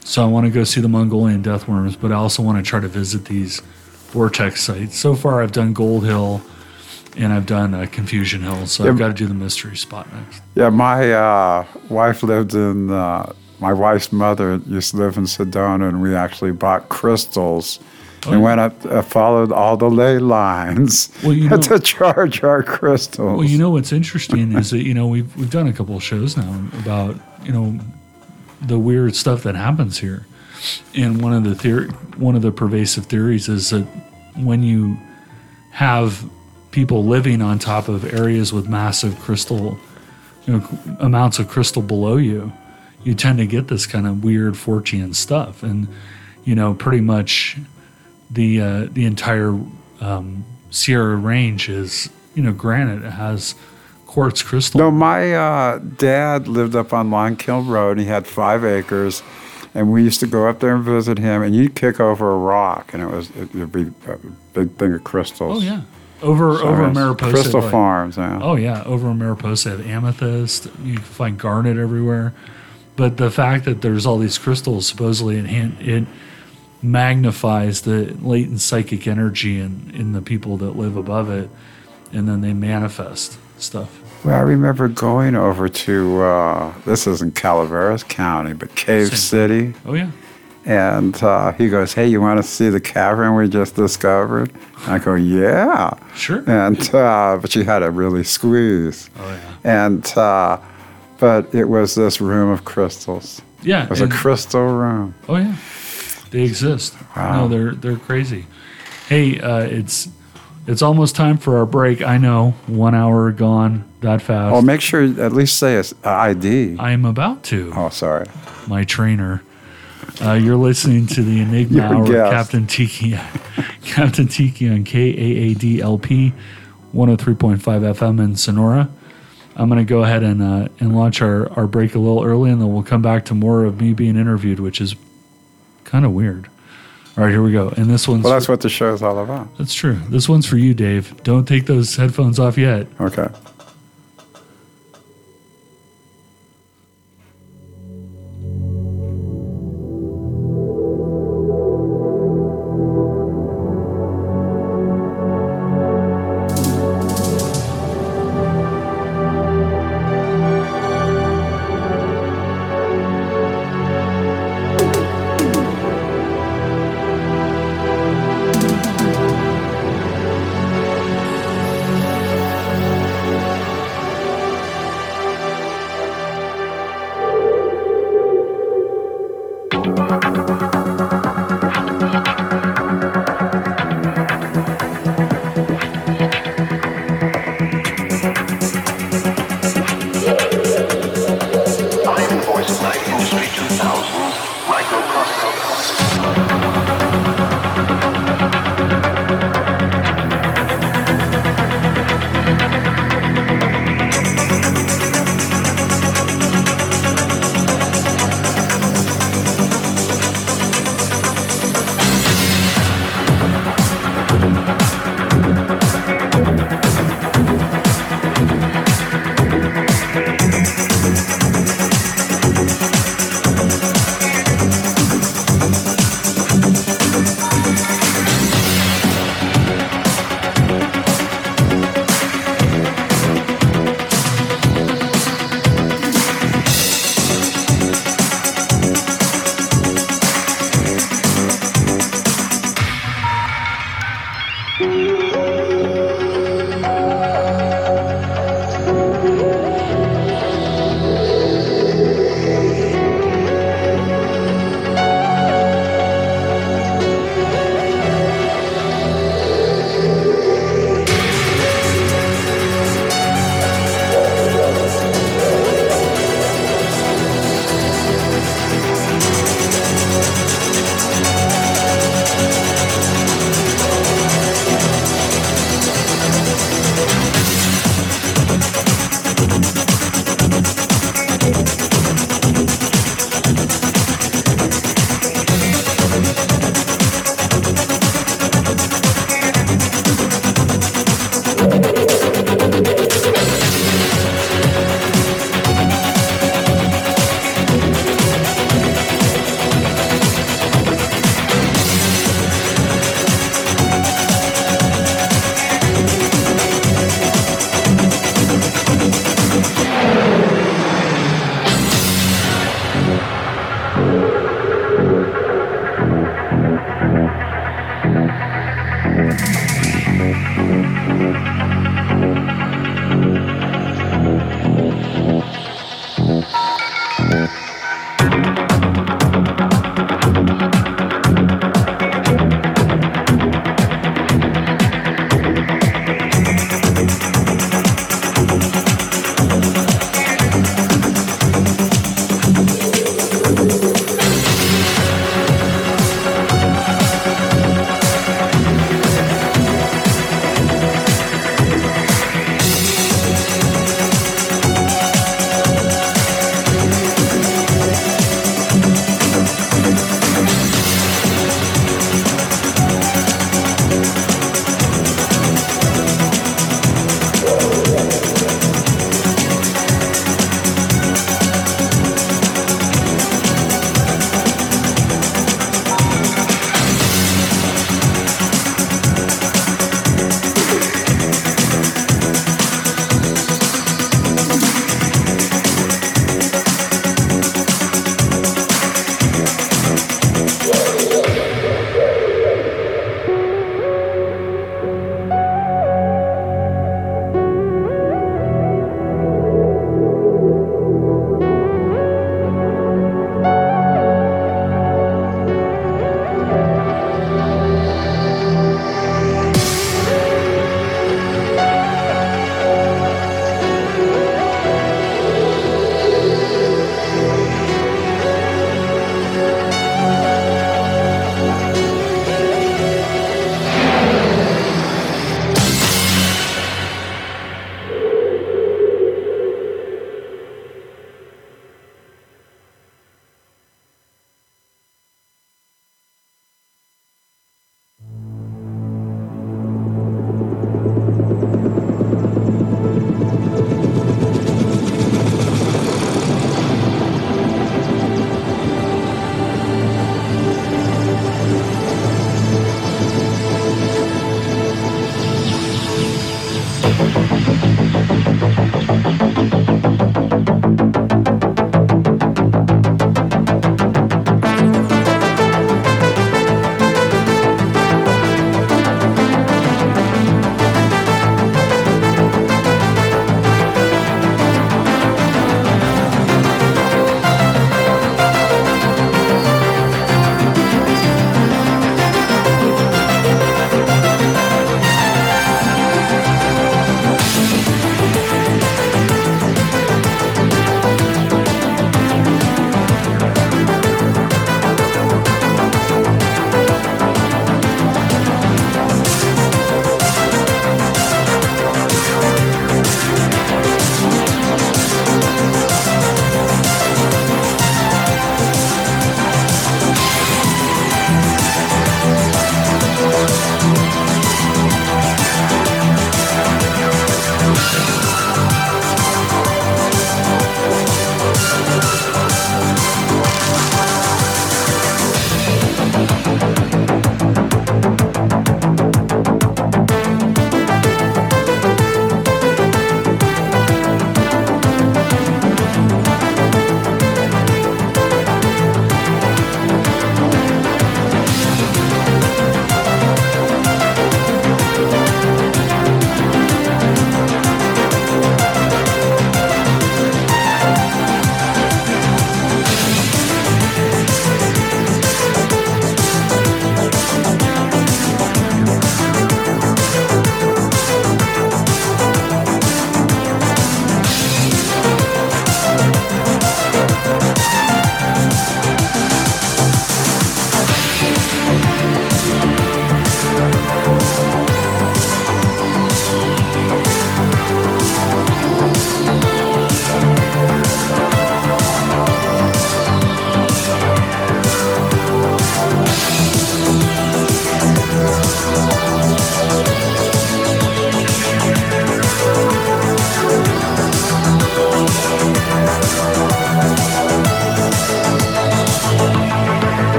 So I want to go see the Mongolian death worms, but I also want to try to visit these vortex sites. So far, I've done Gold Hill and I've done uh, Confusion Hill. So I've got to do the mystery spot next. Yeah, my uh, wife lived in, uh, my wife's mother used to live in Sedona, and we actually bought crystals Oh, and yeah. went up, uh, followed all the ley lines Well, you <laughs> know- to charge our crystals. Well, you know what's interesting is that you know we've we've done a couple of shows now about you know the weird stuff that happens here, and one of the theory, one of the pervasive theories is that when you have people living on top of areas with massive crystal, you know, amounts of crystal below you, you tend to get this kind of weird Fortean stuff, and you know pretty much the uh, the entire um, Sierra Range is you know granite. It has quartz crystal. No, my uh, dad lived up on Long Kill Road. He had five acres, And we used to go up there and visit him, and you'd kick over a rock, and it was it would be a big thing of crystals. Oh yeah, over So over Mariposa. Crystal like- Farms, yeah. Oh yeah, over in Mariposa, have amethyst. You can find garnet everywhere. But the fact that there's all these crystals, supposedly, it, han- it magnifies the latent psychic energy in in the people that live above it, and then they manifest stuff. Well, I remember going over to uh, this is in Calaveras County, but Cave Same. City, Oh yeah, and uh, he goes, "Hey, you want to see the cavern we just discovered?" I go, "Yeah," sure. and uh, but you had to really squeeze, Oh yeah, and uh, but it was this room of crystals. yeah. It was a crystal room. Oh yeah, they exist. Wow. No, they're they're crazy. Hey, uh, it's it's almost time for our break. I know, one hour gone that fast. Oh, make sure at least say uh, ID. I am about to. Oh, sorry. my trainer. Uh, you're listening to the Enigma Hour. Captain Tiki. <laughs> Captain Tiki on KAADLP 103.5 FM in Sonora. I'm going to go ahead and uh, and launch our, our break a little early, and then we'll come back to more of me being interviewed, which is kind of weird. All right, here we go. And this one's Well, that's what the show's all about. that's true. This one's for you, Dave. Don't take those headphones off yet. Okay.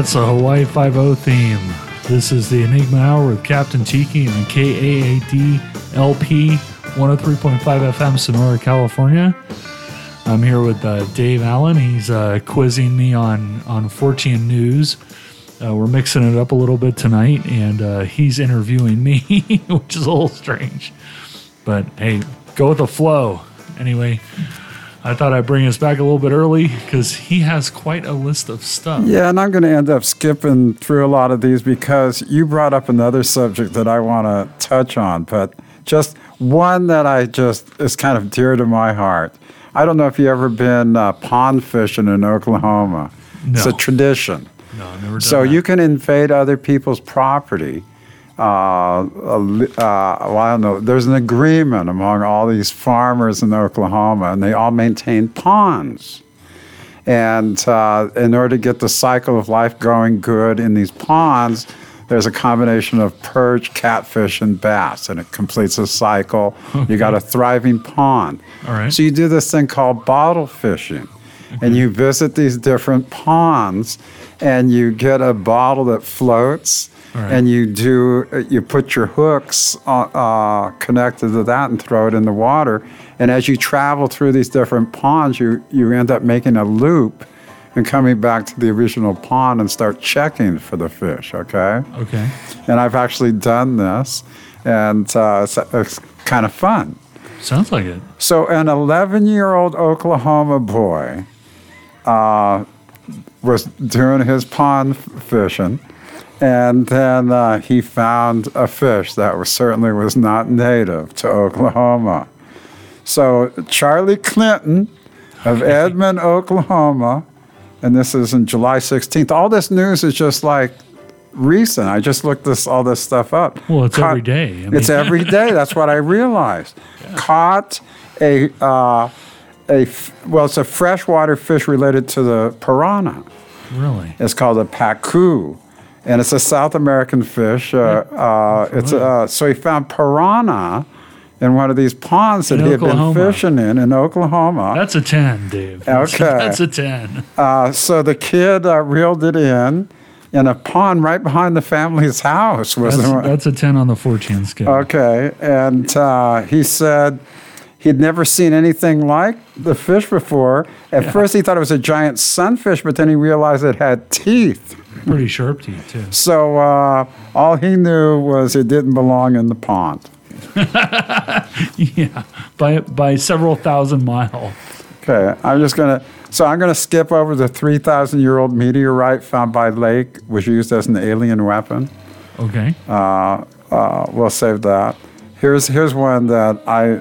That's a Hawaii 5 theme. This is the Enigma Hour with Captain Tiki on KAAD LP 103.5 FM, Sonora, California. I'm here with uh, Dave Allen. He's uh, quizzing me on, on Fortean News. Uh, we're mixing it up a little bit tonight, and uh, he's interviewing me, <laughs> which is a little strange. But hey, go with the flow. Anyway, I thought I'd bring us back a little bit early because he has quite a list of stuff. Yeah, and I'm going to end up skipping through a lot of these because you brought up another subject that I want to touch on, but just one that I just is kind of dear to my heart. I don't know if you've ever been uh, pond fishing in Oklahoma. It's a tradition. No, I've never done So that. you can invade other people's property. Uh, uh, well, I don't know. There's an agreement among all these farmers in Oklahoma, and they all maintain ponds. And uh, in order to get the cycle of life going good in these ponds, there's a combination of perch, catfish, and bass, and it completes a cycle. You got a <laughs> thriving pond. All right. So you do this thing called bottle fishing, and you visit these different ponds, and you get a bottle that floats, right. and you do you put your hooks uh, uh, connected to that and throw it in the water. And as you travel through these different ponds, you you end up making a loop. And coming back to the original pond and start checking for the fish, okay? Okay. And I've actually done this, and uh, it's, it's kind of fun. Sounds like it. So, an 11 year old Oklahoma boy uh, was doing his pond fishing, and then uh, he found a fish that was certainly was not native to Oklahoma. So, Charlie Clinton of <laughs> Edmond, Oklahoma, and this is in July 16th. All this news is just like recent. I just looked this all this stuff up. Well, it's Caught- every day. I mean- it's every day. <laughs> That's what I realized. Caught a uh, a well, it's a freshwater fish related to the piranha. Really? It's called a pacu, and it's a South American fish. Uh, uh, it's uh, so he found piranha in one of these ponds that In he had Oklahoma. been fishing in in Oklahoma. That's a 10, Dave. That's- <laughs> Okay. That's a 10. Uh, so the kid uh, reeled it in in a pond right behind the family's house. Was That's, the that's a 10 on the 14 scale. Okay, and uh, he said he'd never seen anything like the fish before. At first, he thought it was a giant sunfish, but then he realized it had teeth. Pretty sharp teeth, too. So uh, all he knew was it didn't belong in the pond. <laughs> Yeah. By, by several thousand mile. Okay, I'm just gonna. So I'm gonna skip over the 3,000 year old meteorite found by Lake, which used as an alien weapon. Okay. Uh, we'll save that. Here's here's one that I,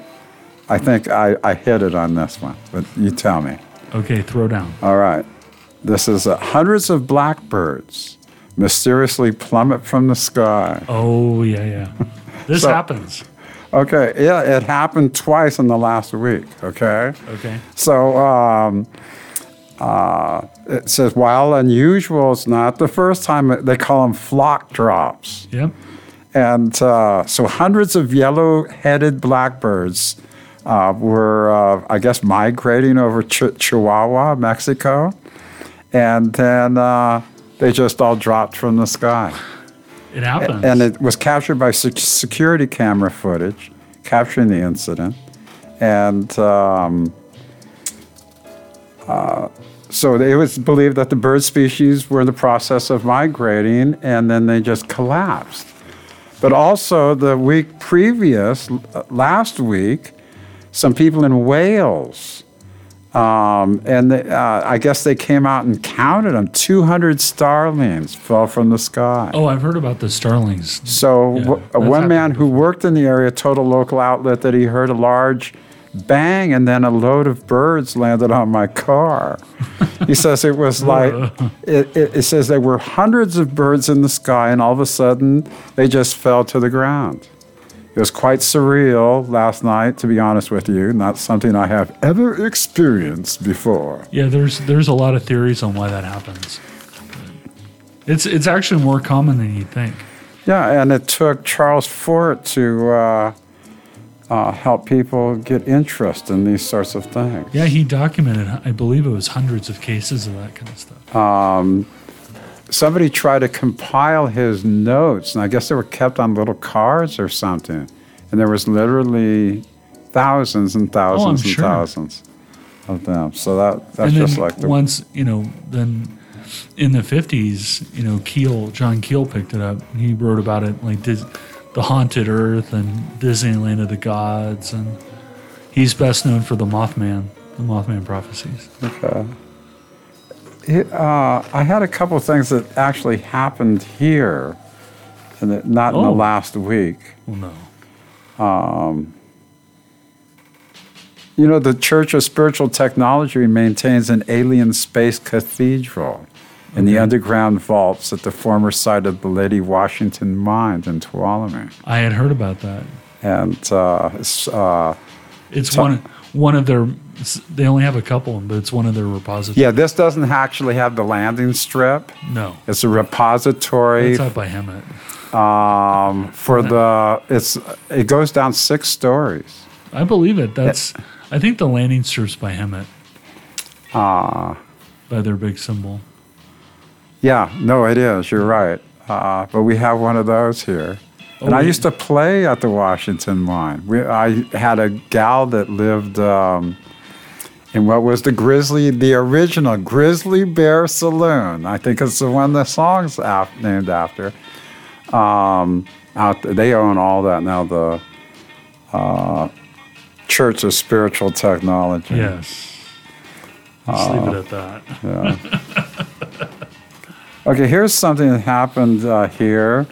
I think I, I hit it on this one, but you tell me. Okay, throw down. All right. This is uh, hundreds of blackbirds mysteriously plummet from the sky. Oh, yeah, yeah. <laughs> This So- happens. Okay, yeah, it happened twice in the last week. Okay. Okay. So um, uh, it says, while unusual, it's not the first time they call them flock drops. Yep. And uh, so hundreds of yellow headed blackbirds uh, were, uh, I guess, migrating over Ch- Chihuahua, Mexico. And then uh, they just all dropped from the sky. It happens. And it was captured by security camera footage capturing the incident. And um, uh, so it was believed that the bird species were in the process of migrating and then they just collapsed. But also, the week previous, last week, some people in Wales, um, and they, uh, I guess they came out and counted them. 200 starlings fell from the sky. oh, I've heard about the starlings. So Yeah, w- one man who worked in the area told a local outlet that he heard a large bang and then a load of birds landed on my car. <laughs> he says it was like it, it, it says there were hundreds of birds in the sky and all of a sudden they just fell to the ground. It was quite surreal last night, to be honest with you. Not something I have ever experienced before. Yeah, there's there's a lot of theories on why that happens. It's it's actually more common than you'd think. Yeah, and it took Charles Fort to uh, uh, help people get interest in these sorts of things. Yeah, he documented. I believe it was hundreds of cases of that kind of stuff. Somebody tried to compile his notes, and I guess they were kept on little cards or something. And there was literally thousands and oh, thousands and sure. thousands of them. So that that's just like the once you know, then in the fifties, you know, Keel, John Keel picked it up. He wrote about it like Dis- the Haunted Earth and Disneyland of the Gods, and he's best known for the Mothman, the Mothman prophecies. Okay. It, uh, I had a couple of things that actually happened here, and not in the Oh. last week. Well, no, You know, the Church of Spiritual Technology maintains an alien space cathedral in the underground vaults at the former site of the Lady Washington Mine in Tuolumne. I had heard about that. And uh, it's, uh, It's So- one one of their. They only have a couple, but it's one of their repositories. yeah, this doesn't actually have the landing strip. No, It's a repository it's up by Hemet. um, for the. It's it goes down six stories. I believe it. That's. I think the landing strip's by Hemet. Ah. by their big symbol. Yeah, no, it is. You're right. Uh, but we have one of those here. And Oh, I yeah. used to play at the Washington Mine. We, I had a gal that lived um, in what was the Grizzly, the original Grizzly Bear Saloon. I think it's the one the song's af- named after. Um, out they own all that now. The uh, Church of Spiritual Technology. Yes. Just leave it at that. Yeah. Okay, here's something that happened uh, here,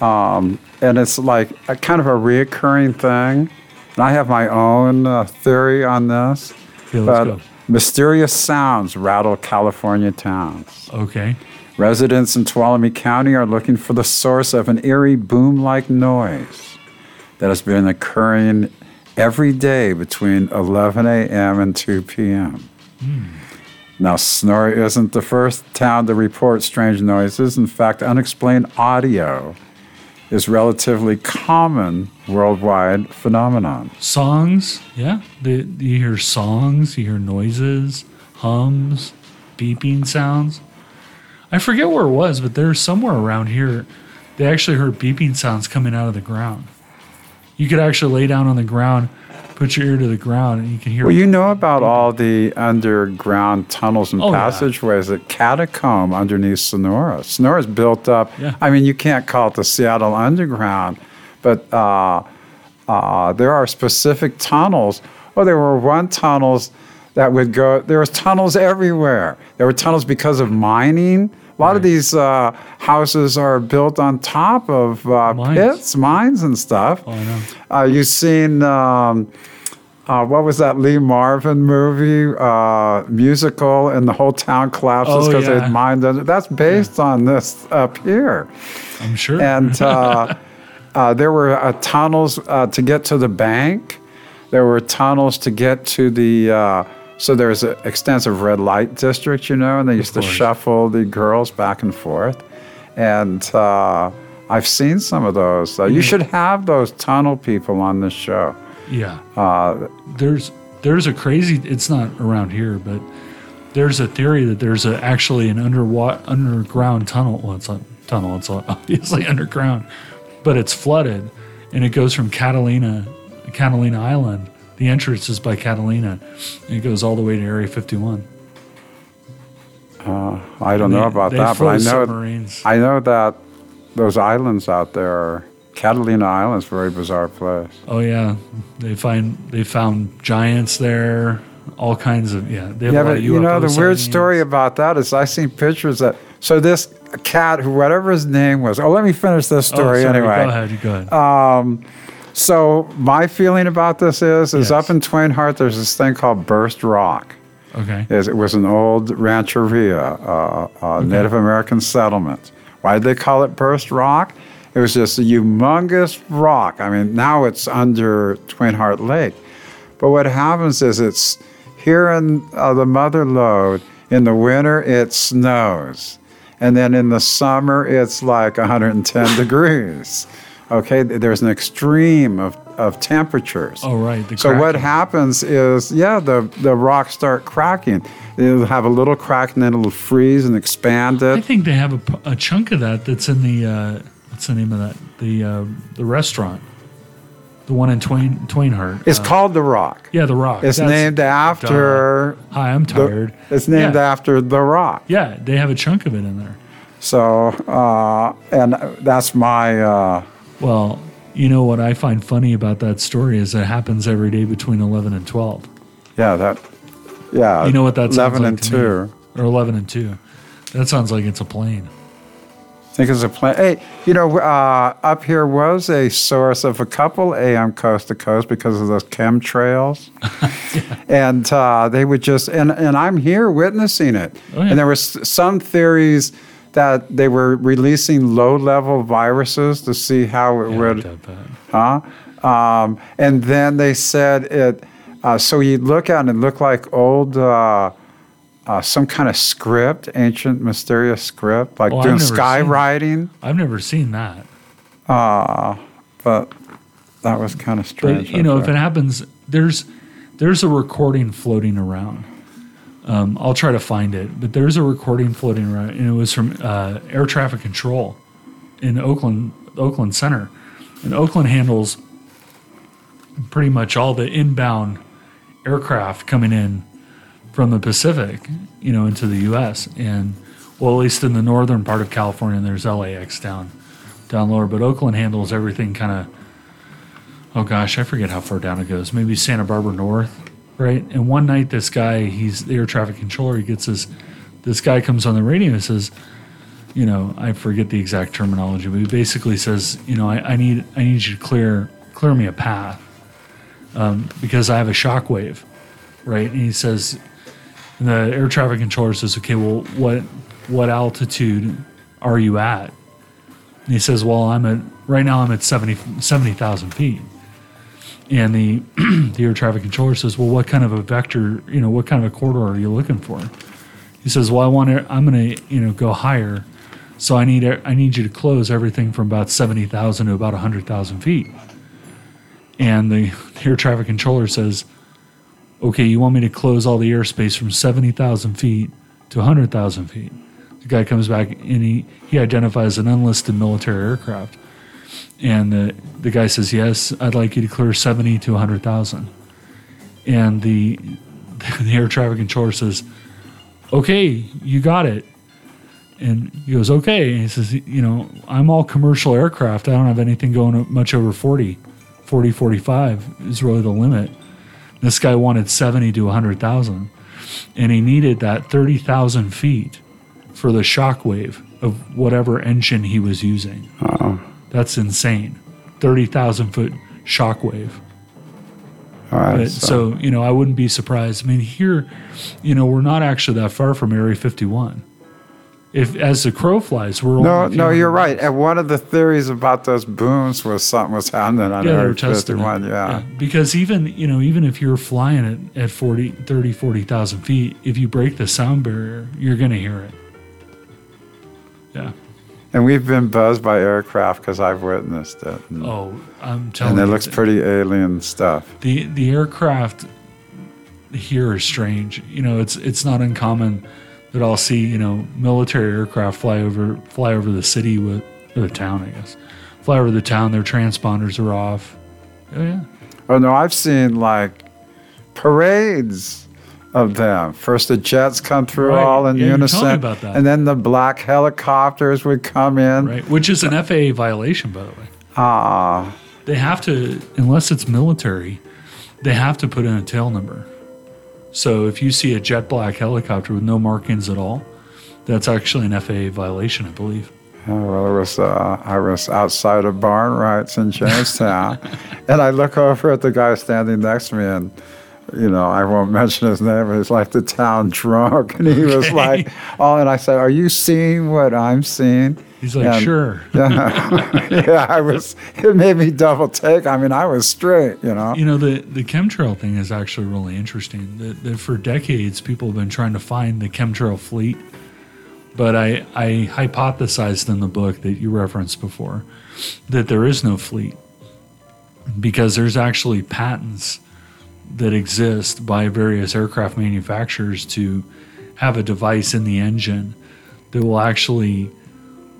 um, and it's like a kind of a reoccurring thing. And I have my own uh, theory on this. Okay, let's but go. mysterious sounds rattle California towns. Okay. Residents in Tuolumne County are looking for the source of an eerie boom-like noise that has been occurring every day between 11 a.m. and 2 p.m. Hmm. Now, Sonora isn't the first town to report strange noises. In fact, unexplained audio is relatively common worldwide phenomenon. Songs, yeah. The, you hear songs, you hear noises, hums, beeping sounds. I forget where it was, but there's somewhere around here. They actually heard beeping sounds coming out of the ground. You could actually lay down on the ground, put your ear to the ground, and you can hear. Well, you know about all the underground tunnels and Oh, yeah. passageways that catacomb underneath Sonora. Sonora's built up. Yeah. I mean, you can't call it the Seattle Underground, but uh, uh, there are specific tunnels. Oh, there were one tunnels that would go. There was tunnels everywhere. There were tunnels because of mining. A lot of these uh, houses are built on top of uh, Mines. pits, mines, and stuff. Oh, I know. Uh, you've seen um, uh, what was that Lee Marvin movie uh, musical, and the whole town collapses Oh, because yeah. they mined under. That's based on this up here, I'm sure. and uh, <laughs> uh, there were uh, tunnels uh, to get to the bank. There were tunnels to get to the. So there's an extensive red light district, you know, and they used to shuffle the girls back and forth. And uh, I've seen some of those. Uh, you should have those tunnel people on this show. yeah. Uh, there's there's a crazy it's not around here but there's a theory that there's a, actually an underwater underground tunnel well it's not tunnel it's <laughs> obviously underground but it's flooded and it goes from catalina catalina island the entrance is by catalina it goes all the way to area 51 uh, I don't know about that, but I know submarines. I know that those islands out there are Catalina Island's very bizarre place. oh yeah they find they found giants there all kinds of yeah they have Yeah, a lot but you know the weird story about that is I seen pictures that so this cat, who whatever his name was. Oh, let me finish this oh, story sorry, anyway. go ahead go ahead um, So my feeling about this is, is Yes. up in Twain Harte, there's this thing called Burst Rock. okay is it was an old rancheria, uh, uh, Native American settlement. Why did they call it Burst Rock? It was just a humongous rock. I mean, now it's under Twain Harte Lake. But what happens is it's here in uh, the Mother Lode, in the winter, it snows. And then in the summer, it's like 110 <laughs> degrees. Okay, there's an extreme of, of temperatures. Oh, right. The So what happens is, yeah, the, the rocks start cracking. It'll have a little crack and then it'll freeze and expand it. I think they have a, a chunk of that that's in the uh, what's the name of that the uh, the restaurant, the one in Twain Twainhart. It's Uh, called the Rock. yeah, the Rock. It's That's- named after. Hi, I'm the- tired. it's named yeah. after the Rock. Yeah, they have a chunk of it in there. So, uh, and that's my. Uh, Well, you know what I find funny about that story is it happens every day between 11 and 12. yeah, that. Yeah. You know what that sounds Eleven like and to two. me? Or 11 and 2. That sounds like it's a plane. I think it's a plane. Hey, you know, uh, up here was a source of a couple AM coast to coast because of those chemtrails, <laughs> and uh, they would just and and I'm here witnessing it. Oh, yeah. And there was some theories that they were releasing low level viruses to see how it Yeah, would huh? Um, and then they said it. Uh, so you look at it, and it looked like old, uh, uh, some kind of script, ancient, mysterious script, like Oh, doing skywriting. I've never seen that. Uh, but that was kind of strange. But you know, if it happens, there's there's a recording floating around. Um, I'll try to find it, but there's a recording floating around, and it was from uh, air traffic control in Oakland, Oakland Center, and Oakland handles pretty much all the inbound aircraft coming in from the Pacific, you know, into the U.S. and well, at least in the northern part of California, there's LAX down down lower, but Oakland handles everything kind of oh gosh, I forget how far down it goes. Maybe Santa Barbara North, right? And one night, this guy, he's the air traffic controller. He gets this. This guy comes on the radio and says, you know, I forget the exact terminology, but he basically says, you know, I, I need I need you to clear clear me a path um, because I have a shock wave, right? And he says, and the air traffic controller says, okay, well, what what altitude are you at? And he says, well, I'm at right now I'm at 70 70,000 feet. And the <clears throat> the air traffic controller says, "Well, what kind of a vector, you know, what kind of a corridor are you looking for?" He says, "Well, I want to. I'm going to, you know, go higher, so I need I need you to close everything from about seventy thousand to about hundred thousand feet." And the, the air traffic controller says, "Okay, you want me to close all the airspace from seventy thousand feet to hundred thousand feet?" The guy comes back and he he identifies an unlisted military aircraft. And the, the guy says, Yes, I'd like you to clear 70 to 100,000. And the, <laughs> the air traffic controller says, Okay, you got it. And he goes, Okay. And he says, You know, I'm all commercial aircraft. I don't have anything going much over 40. 40, 45 is really the limit. This guy wanted 70 to 100,000. And he needed that 30,000 feet for the shock wave of whatever engine he was using. That's insane. 30,000 foot shockwave. All right. But, so, you know, I wouldn't be surprised. I mean, here, you know, we're not actually that far from Area 51. If as the crow flies, we're no, only no, you're right. And one of the theories about those booms was something was happening on Yeah, Area 51. it. Yeah. Because even, you know, even if you're flying at, at 40, 30, 40,000 feet, if you break the sound barrier, you're going to hear it. Yeah. And we've been buzzed by aircraft because I've witnessed it. And, Oh, I'm telling you. and it looks pretty alien stuff. the the aircraft here is strange. You know, it's it's not uncommon that I'll see you know military aircraft fly over fly over the city with or the town, I guess, fly over the town. Their transponders are off. Oh yeah, Oh no, I've seen like parades of them. First the jets come through Right. all in Yeah, you told me unison, and then the black helicopters would come in. right. Which is an FAA violation, by the way. Ah, They have to, unless it's military, they have to put in a tail number. So if you see a jet black helicopter with no markings at all, that's actually an FAA violation, I believe. Well, it was uh, I was outside of Barn Rights in Jamestown, <laughs> and I look over at the guy standing next to me, and you know I won't <laughs> mention his name, but he's like the town drunk, <laughs> and he was like, "Oh," and I said, "Are you seeing what I'm seeing?" He's like, And- sure. <laughs> Yeah, yeah, I was. It made me double take. I mean, I was straight, you know. You know, the, the chemtrail thing is actually really interesting. That, that for decades, people have been trying to find the chemtrail fleet, But I, I hypothesized in the book that you referenced before that there is no fleet because there's actually patents that exist by various aircraft manufacturers to have a device in the engine that will actually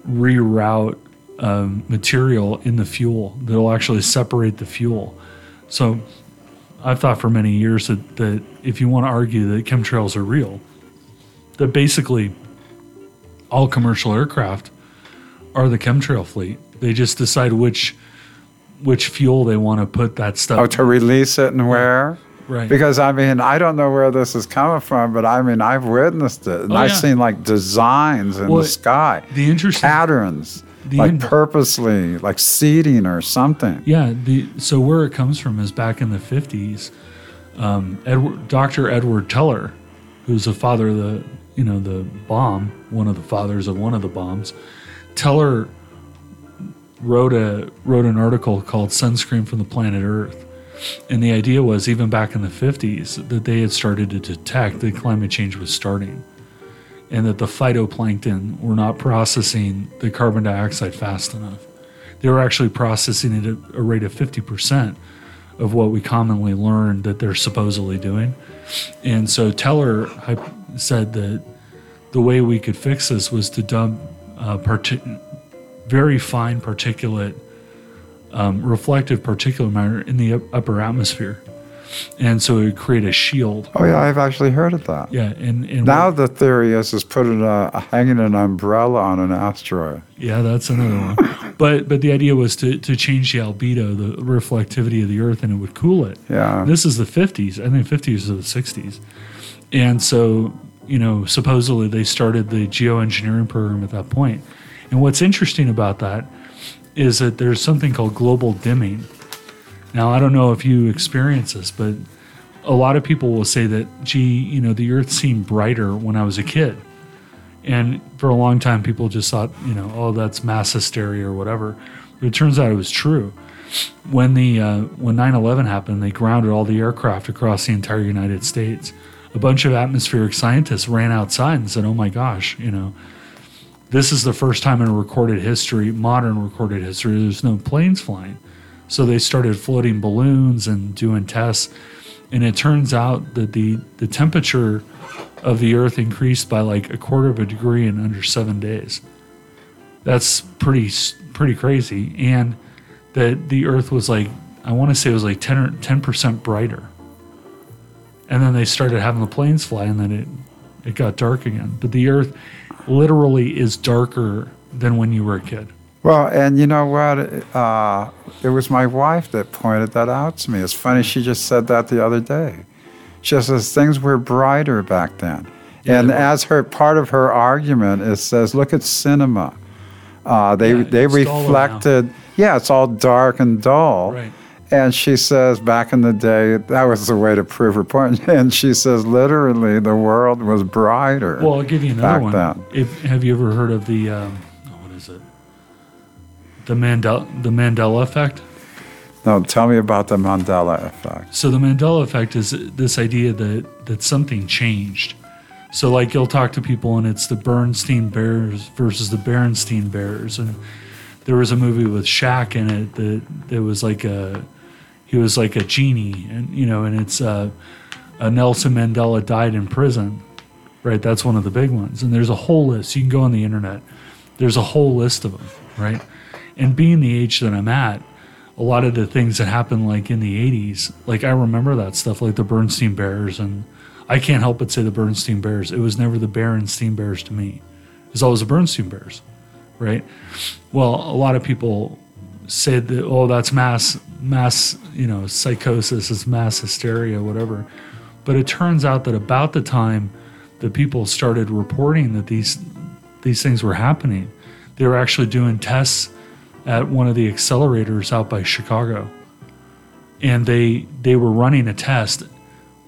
reroute um, material in the fuel that will actually separate the fuel. So I've thought for many years that, that if you want to argue that chemtrails are real, that basically all commercial aircraft are the chemtrail fleet. They just decide which which fuel they want to put that stuff. Oh, to release it and where? right. Because I mean, I don't know where this is coming from, but I mean, I've witnessed it, and Oh, I've yeah. seen like designs in Well, the sky, the interesting patterns, The like in- purposely, like seeding or something. Yeah, the so where it comes from is back in the fifties. Um, Edward, Dr. Edward Teller, who's the father of the you know the bomb, one of the fathers of one of the bombs. Teller wrote a wrote an article called "Sunscreen from the Planet Earth," and the idea was even back in the fifties that they had started to detect that climate change was starting, and that the phytoplankton were not processing the carbon dioxide fast enough they were actually processing it at a rate of 50% of what we commonly learn that they're supposedly doing. And so Teller said that the way we could fix this was to dump uh, parti- very fine particulate, um, reflective particulate matter in the upper atmosphere. And so it would create a shield. Oh yeah, I've actually heard of that. Yeah. And, and Now the theory is is putting a hanging an umbrella on an asteroid. Yeah, that's another one. <laughs> But but the idea was to, to change the albedo, the reflectivity of the Earth, and it would cool it. Yeah. This is the 50s. I think 50s or the 60s. And so, you know, supposedly they started the geoengineering program at that point. And what's interesting about that is that there's something called global dimming. Now, I don't know if you experience this, but a lot of people will say that, gee, you know, the Earth seemed brighter when I was a kid. And for a long time, people just thought, you know, oh, that's mass hysteria or whatever. But it turns out it was true. When the uh, when 9/11 happened, they grounded all the aircraft across the entire United States. A bunch of atmospheric scientists ran outside and said, "Oh my gosh, you know, this is the first time in recorded history, modern recorded history, there's no planes flying." So they started floating balloons and doing tests, and it turns out that the the temperature of the Earth increased by like a quarter of a degree in under seven days. That's pretty pretty crazy, and that the Earth was like I want to say it was like 10 or 10 percent brighter. And then they started having the planes fly, and then it it got dark again. But the Earth literally is darker than when you were a kid. Well, and you know what? Uh, it was my wife that pointed that out to me. It's funny, she just said that the other day. She says things were brighter back then. Yeah, and as her part of her argument, it says, look at cinema. Uh, they Yeah, they it's duller now. reflected, yeah, it's all dark and dull. Right. And she says, back in the day, that was the way to prove her point. <laughs> And she says, literally, the world was brighter. Well, I'll give you another back one. then. If, have you ever heard of the um, oh, what is it? The Mandela the Mandela effect. No, tell me about the Mandela effect. So the Mandela effect is this idea that that something changed. So like you'll talk to people and it's the Bernstein Bears versus the Berenstein Bears, and there was a movie with Shaq in it that that was like a he was like a genie, and you know, and it's uh, uh, Nelson Mandela died in prison, right? That's one of the big ones, and there's a whole list. You can go on the internet. There's a whole list of them, right? And being the age that I'm at, a lot of the things that happened like in the 80s like i remember that stuff like the bernstein bears and i can't help but say the bernstein bears it was never the berenstein bears to me it was always the bernstein bears right well a lot of people said that oh that's mass mass you know psychosis is mass hysteria whatever but it turns out that about the time that people started reporting that these these things were happening they were actually doing tests at one of the accelerators out by Chicago. And they they were running a test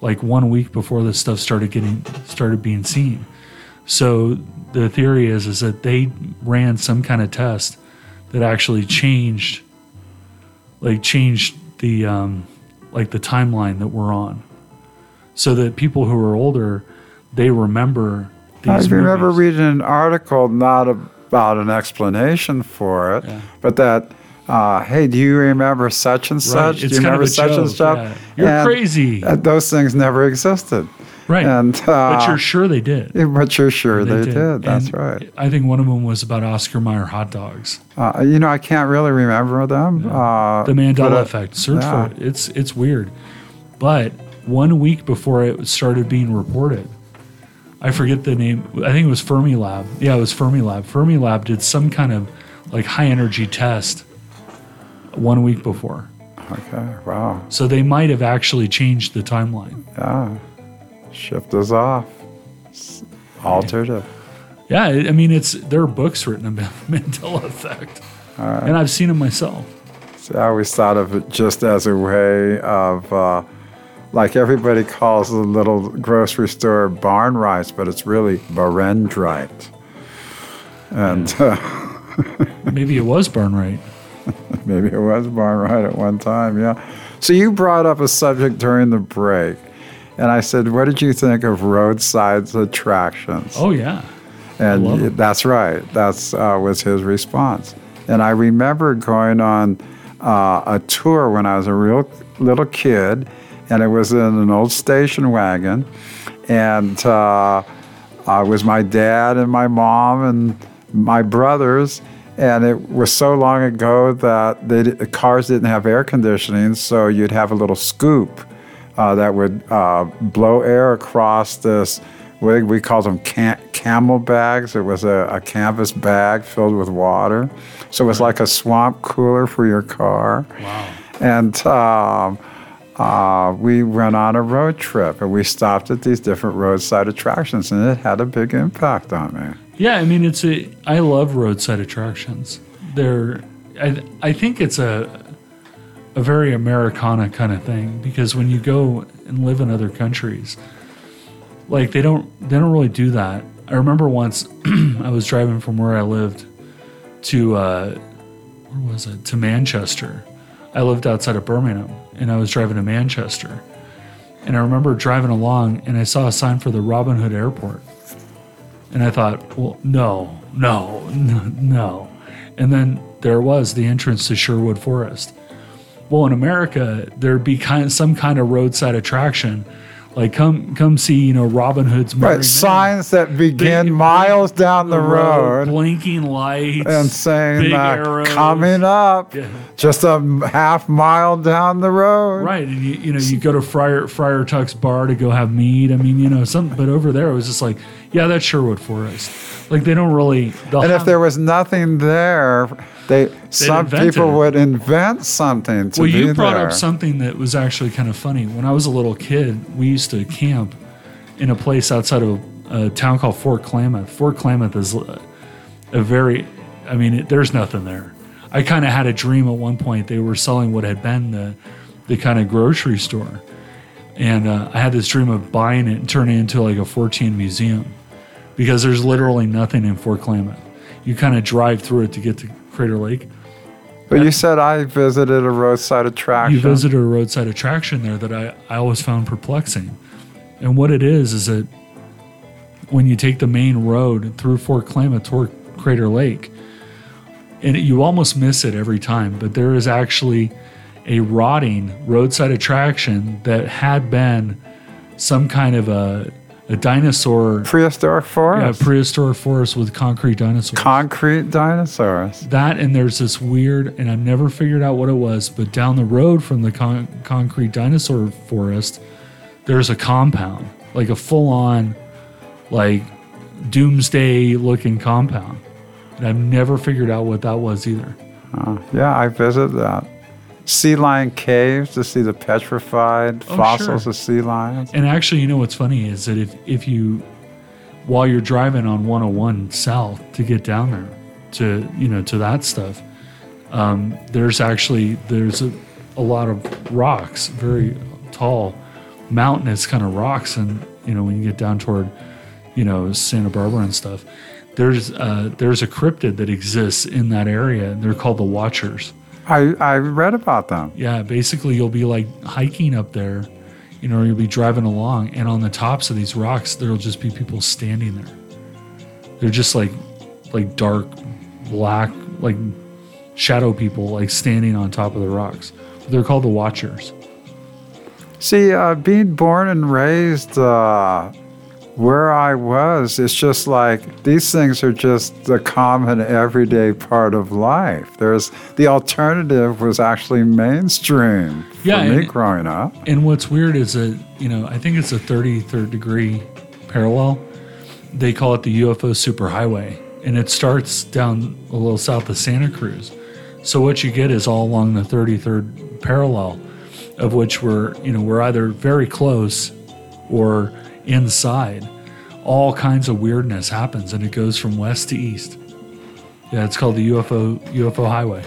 like one week before this stuff started getting started being seen. So the theory is is that they ran some kind of test that actually changed like changed the um, like the timeline that we're on. So that people who are older, they remember I these remember movies. reading an article not about an explanation for it, Yeah. but that, uh, hey, do you remember such and Right, such? it's do you remember such and such? yeah. You're And, crazy. those things never existed. Right? And, but uh, you're sure they did. But you're sure they, did. That's And right. I think one of them was about Oscar Mayer hot dogs. Uh, you know, I can't really remember them. Uh, The Mandela but, uh, effect. Search yeah. for it. It's it's weird. But one week before it started being reported, I forget the name. I think it was Fermilab. Yeah, it was Fermilab. Fermilab did some kind of like high energy test one week before. Okay, wow. So they might have actually changed the timeline. Yeah. Shift is off. S- Altered it. Yeah, I mean it's there are books written about <laughs> Mandela effect, and I've seen them myself. See, I always thought of it just as a way of, uh, like everybody calls the little grocery store barn rice, but it's really barendrite. And uh, <laughs> Maybe it was Barn Right. <laughs> maybe it was barn right at one time, yeah. So you brought up a subject during the break, and I said, "What did you think of roadside attractions?" Oh yeah, And that's right. That's uh, was his response. And I remember going on uh, a tour when I was a real little kid, and it was in an old station wagon, and uh, uh, it was my dad and my mom and my brothers. And it was so long ago that they, the cars didn't have air conditioning, so you'd have a little scoop uh, that would uh, blow air across this. We, we called them cam- camel bags. It was a, a canvas bag filled with water. So it was like a swamp cooler for your car. wow. And um, uh, we went on a road trip and we stopped at these different roadside attractions, and it had a big impact on me. Yeah, I mean it's a. I love roadside attractions. They're. I I think it's a a very Americana kind of thing because when you go and live in other countries, like they don't they don't really do that. I remember once <clears throat> I was driving from where I lived to uh, where was it to Manchester. I lived outside of Birmingham and I was driving to Manchester. And I remember driving along and I saw a sign for the Robin Hood Airport. And I thought, well, no, no, no, <laughs> no. And then there was the entrance to Sherwood Forest. Well, in America, there'd be kind of some kind of roadside attraction, like come come see, you know, Robin Hood's Right, signs that begin Big- miles down the road. blinking lights, and saying uh, arrows. coming up Yeah. just a half mile down the road Right, and you, you know you go to Friar Friar Tuck's bar to go have mead. I mean, you know, some. But over there, it was just like, yeah, that's Sherwood Forest. Like they don't really. and if there was nothing there they some people it. would invent something to well, you brought there up something that was actually kind of funny. When I was a little kid, we used to camp in a place outside of a town called Fort Klamath. Fort Klamath is a a very, I mean, it, there's nothing there. I kind of had a dream at one point. They were selling what had been the, the kind of grocery store. And uh, I had this dream of buying it and turning it into like a 14 museum because there's literally nothing in Fort Klamath. You kind of drive through it to get to Crater Lake. but you said i visited a roadside attraction You visited a roadside attraction there that I, I always found perplexing. And what it is, is that when you take the main road through Fort Klamath toward Crater Lake, and you almost miss it every time, but there is actually a rotting roadside attraction that had been some kind of a, a dinosaur, prehistoric forest. yeah, prehistoric forest with concrete dinosaurs. concrete dinosaurs That and there's this weird, and I've never figured out what it was, but down the road from the con- concrete dinosaur forest, there's a compound, like a full on, like doomsday looking compound. And I've never figured out what that was either. Oh, yeah i visited that sea lion caves to see the petrified Oh, fossils sure. of sea lions And actually, you know what's funny is that if, if you, while you're driving on 101 south to get down there to, you know, to that stuff, um, there's actually, there's a, a lot of rocks, very tall, mountainous kind of rocks. And, you know, when you get down toward, you know, Santa Barbara and stuff, there's, uh, there's a cryptid that exists in that area. They're called the Watchers. I, I read about them Yeah, basically you'll be like hiking up there, you know, you'll be driving along, and on the tops of these rocks, there'll just be people standing there. They're just like like dark black like shadow people like standing on top of the rocks. They're called the Watchers. See, uh, being born and raised uh, where I was, it's just like these things are just the common everyday part of life. There's the alternative was actually mainstream for Yeah, me and- growing up. And what's weird is that, you know, I think it's a 33rd degree parallel. They call it the UFO superhighway. And it starts down a little south of Santa Cruz. So what you get is all along the 33rd parallel, of which we're, you know, we're either very close or inside. All kinds of weirdness happens and it goes from west to east. Yeah, it's called the UFO UFO highway.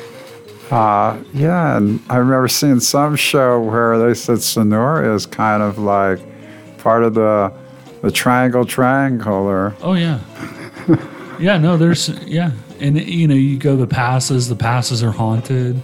Uh, yeah, and I remember seeing some show where they said Sonora is kind of like part of the the triangle triangular. Oh yeah, <laughs> yeah. No, there's yeah, and you know you go the passes. The passes are haunted.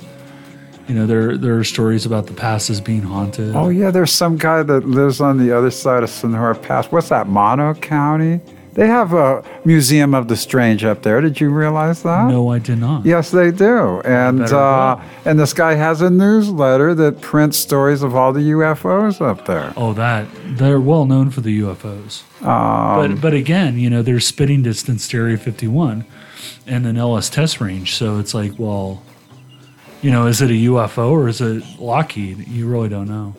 You know there there are stories about the passes being haunted. Oh yeah, there's some guy that lives on the other side of Sonora Pass. What's that, Mono County? They have a museum of the strange up there. Did you realize that? no, I did not. Yes, they do. And uh, and this guy has a newsletter that prints stories of all the UFOs up there. Oh, that they're well known for the UFOs. Um, but but again, you know, there's spitting distance to Area 51, and then Ellis Test Range. So it's like, well, you know, is it a UFO or is it Lockheed? You really don't know.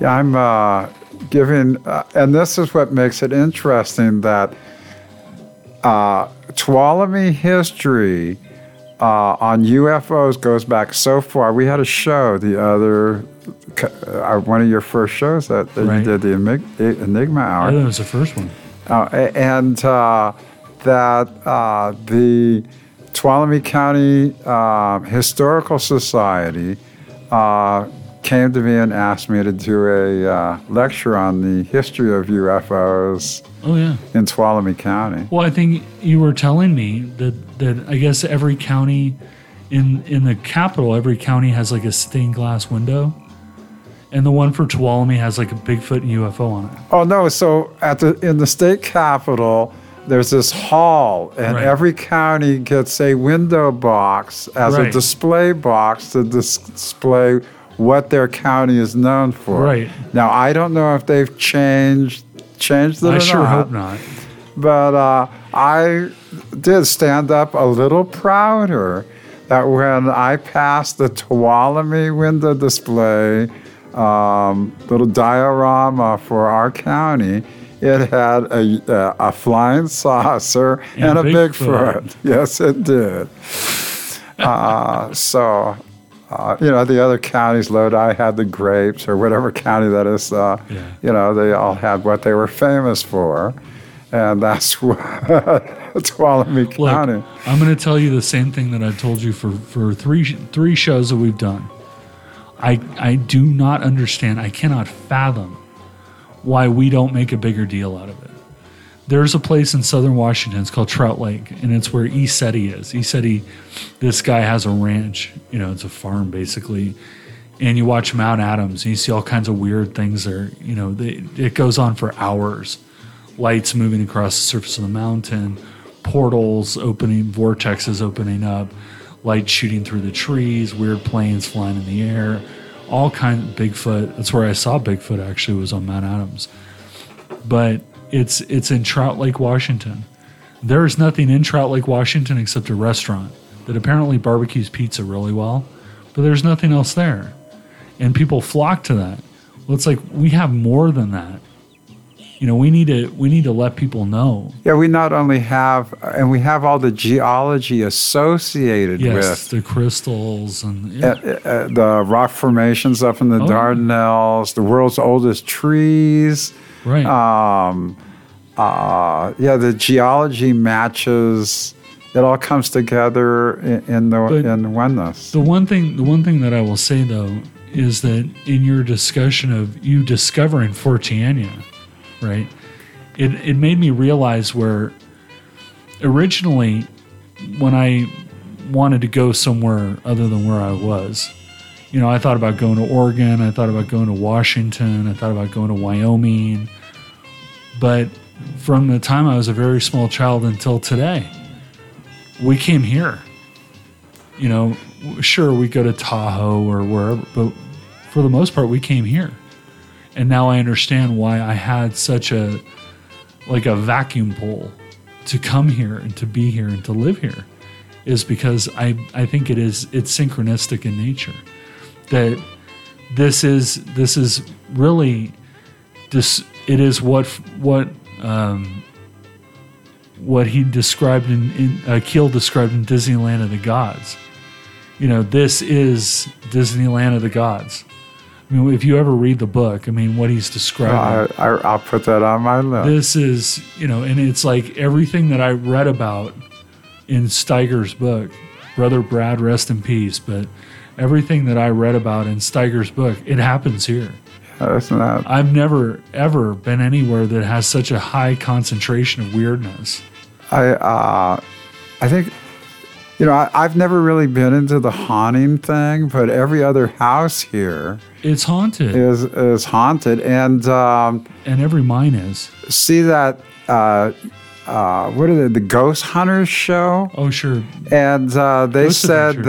Yeah, I'm uh, giving, uh, and this is what makes it interesting that uh, Tuolumne history uh, on UFOs goes back so far. We had a show the other, uh, one of your first shows that, that Right. you did, the Enig- Enigma I Hour. think it was the first one. Uh, and uh, that uh, the Tuolumne County uh, Historical Society uh, came to me and asked me to do a uh, lecture on the history of UFOs Oh yeah. in Tuolumne County. Well, I think you were telling me that that I guess every county in in the capital, every county has like a stained glass window, and the one for Tuolumne has like a Bigfoot and UFO on it. Oh no! So at the in the state capitol, there's this hall, and Right. every county gets a window box as a display box to dis- display what their county is known for. Right. Now I don't know if they've changed changed it I or sure not, hope not. but uh, I did stand up a little prouder that when I passed the Tuolumne window display um, little diorama for our county, it had a, a, a flying saucer And and, a Bigfoot. Bigfoot. Yes, it did. uh, so, uh, you know, the other counties, Lodi had the grapes or whatever county that is, uh, Yeah. you know, they all had what they were famous for. And that's <laughs> what Tuolumne Look, County. I'm going to tell you the same thing that I've told you for for three three shows that we've done. I I do not understand. I cannot fathom why we don't make a bigger deal out of it. There's a place in southern Washington. It's called Trout Lake, and it's where ECETI is. ECETI, this guy has a ranch. You know, it's a farm basically. And you watch Mount Adams, and you see all kinds of weird things there. You know, they, it goes on for hours. Lights moving across the surface of the mountain, portals opening, vortexes opening up, light shooting through the trees, weird planes flying in the air, all kind of Bigfoot. That's where I saw Bigfoot actually was on Mount Adams. But it's it's in Trout Lake, Washington. There is nothing in Trout Lake, Washington except a restaurant that apparently barbecues pizza really well, but there's nothing else there. And people flock to that. Well, it's like we have more than that. You know, we need to we need to let people know. Yeah, we not only have, and we have all the geology associated Yes, with the crystals and yeah. uh, uh, the rock formations up in the Oh. Dardanelles, the world's oldest trees. right. Um, uh, yeah, the geology matches. It all comes together in, in the But- in oneness. The one thing, the one thing that I will say though is that in your discussion of you discovering Forteana, right? It it made me realize where originally when I wanted to go somewhere other than where I was, you know, I thought about going to Oregon, I thought about going to Washington, I thought about going to Wyoming, but from the time I was a very small child until today, we came here. You know, sure, we go to Tahoe or wherever, but for the most part, we came here. And now I understand why I had such a, like a vacuum pull to come here and to be here and to live here is because I, I think it is, it's synchronistic in nature that this is, this is really this, it is what, what, um, what he described in, in uh, Keel described in Disneyland of the Gods. You know, this is Disneyland of the Gods. I mean, if you ever read the book, I mean, what he's describing. I, I, I'll put that on my list. this is, you know, and it's like everything that I read about in Steiger's book, Brother Brad, rest in peace, but everything that I read about in Steiger's book, it happens here. I've never, ever been anywhere that has such a high concentration of weirdness. I uh, I think you know I, I've never really been into the haunting thing, but every other house here It's haunted, is is haunted, and um, and every mine is. see that uh, uh, what is it? The Ghost Hunters show, Oh, sure. and uh, they Ghost said Adventures.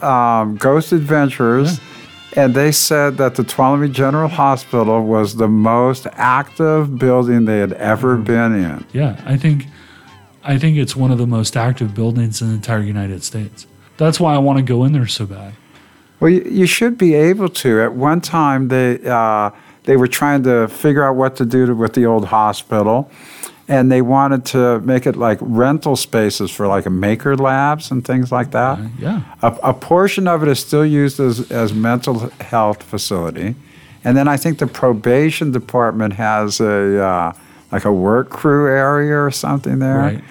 that um, Ghost Adventures. And they said that the Tuolumne General Hospital was the most active building they had ever Mm-hmm. been in. Yeah, I think, I think it's one of the most active buildings in the entire United States. That's why I want to go in there so bad. Well, you, should be able to. At one time, they uh, they were trying to figure out what to do to, with the old hospital, and they wanted to make it like rental spaces for like a maker labs and things like that. Uh, yeah. A, a portion of it is still used as as mental health facility, and then I think the probation department has a uh, like a work crew area or something there.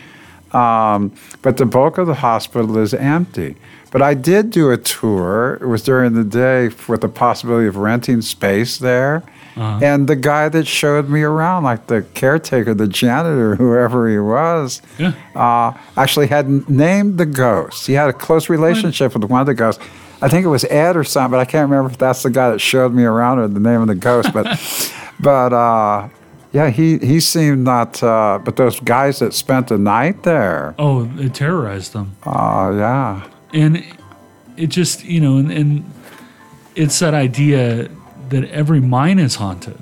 Right. Um, but the bulk of the hospital is empty. But I did do a tour. It was during the day with the possibility of renting space there. Uh-huh. And the guy that showed me around, like the caretaker, the janitor, <laughs> whoever he was, Yeah. uh, actually had named the ghost. He had a close relationship with one of the ghosts. I think it was Ed or something, but I can't remember if that's the guy that showed me around or the name of the ghost. But, <laughs> but uh, yeah, he he seemed not. Uh, but those guys that spent the night there, Oh, it terrorized them. uh, yeah, and it just you know and, and it's that idea that every mine is haunted.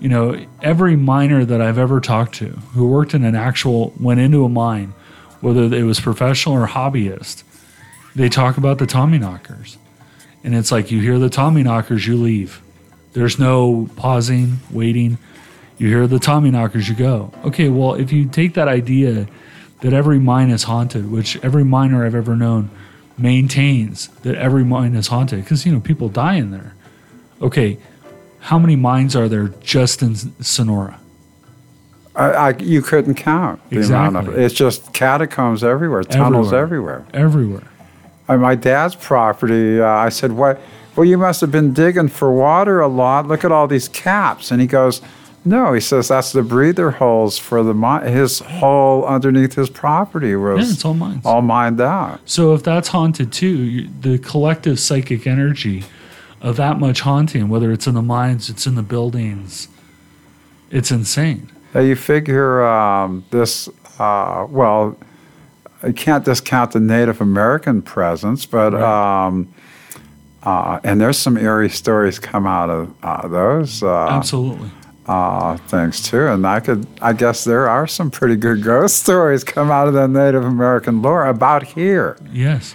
You know every miner that i've ever talked to who worked in an actual went into a mine whether it was professional or hobbyist they talk about the tommy knockers. And it's like you hear the tommy knockers you leave. There's no pausing waiting you hear the tommy knockers you go okay well if you take that idea that every mine is haunted which every miner i've ever known maintains that every mine is haunted because you know people die in there okay how many mines are there just in sonora I, I, you couldn't count the amount of Exactly. It's just catacombs everywhere, tunnels everywhere. everywhere On my dad's property, uh, I said, "What? Well, you must have been digging for water a lot. Look at all these caps." And he goes, "No," he says, "That's the breather holes for the mi- his hole underneath his property was yeah it's all mines all mined out." So if that's haunted too, you, the collective psychic energy of that much haunting, whether it's in the mines, it's in the buildings, it's insane. Now you figure um, this, uh, well, you can't discount the Native American presence, but, Right. um, uh, and there's some eerie stories come out of uh, those uh, Absolutely. Uh, things too. And I could, I guess there are some pretty good ghost <laughs> stories come out of the Native American lore about here. Yes.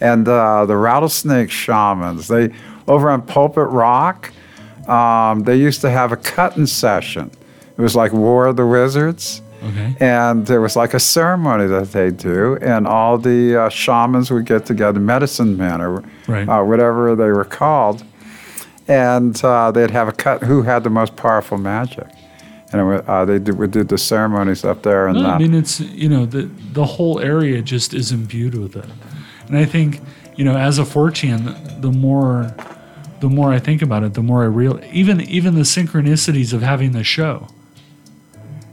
And uh, the rattlesnake shamans, they, over on Pulpit Rock, um, they used to have a cutting session. It was like War of the Wizards. Okay. And there was like a ceremony that they do, and all the uh, shamans would get together, medicine men or Right. uh, whatever they were called, and uh, they'd have a cut who had the most powerful magic. And it, uh, they did, would do the ceremonies up there. And No, uh, I mean, it's you know the the whole area just is imbued with it, and I think you know as a Fortean, the, the more the more I think about it, the more I real even even the synchronicities of having the show.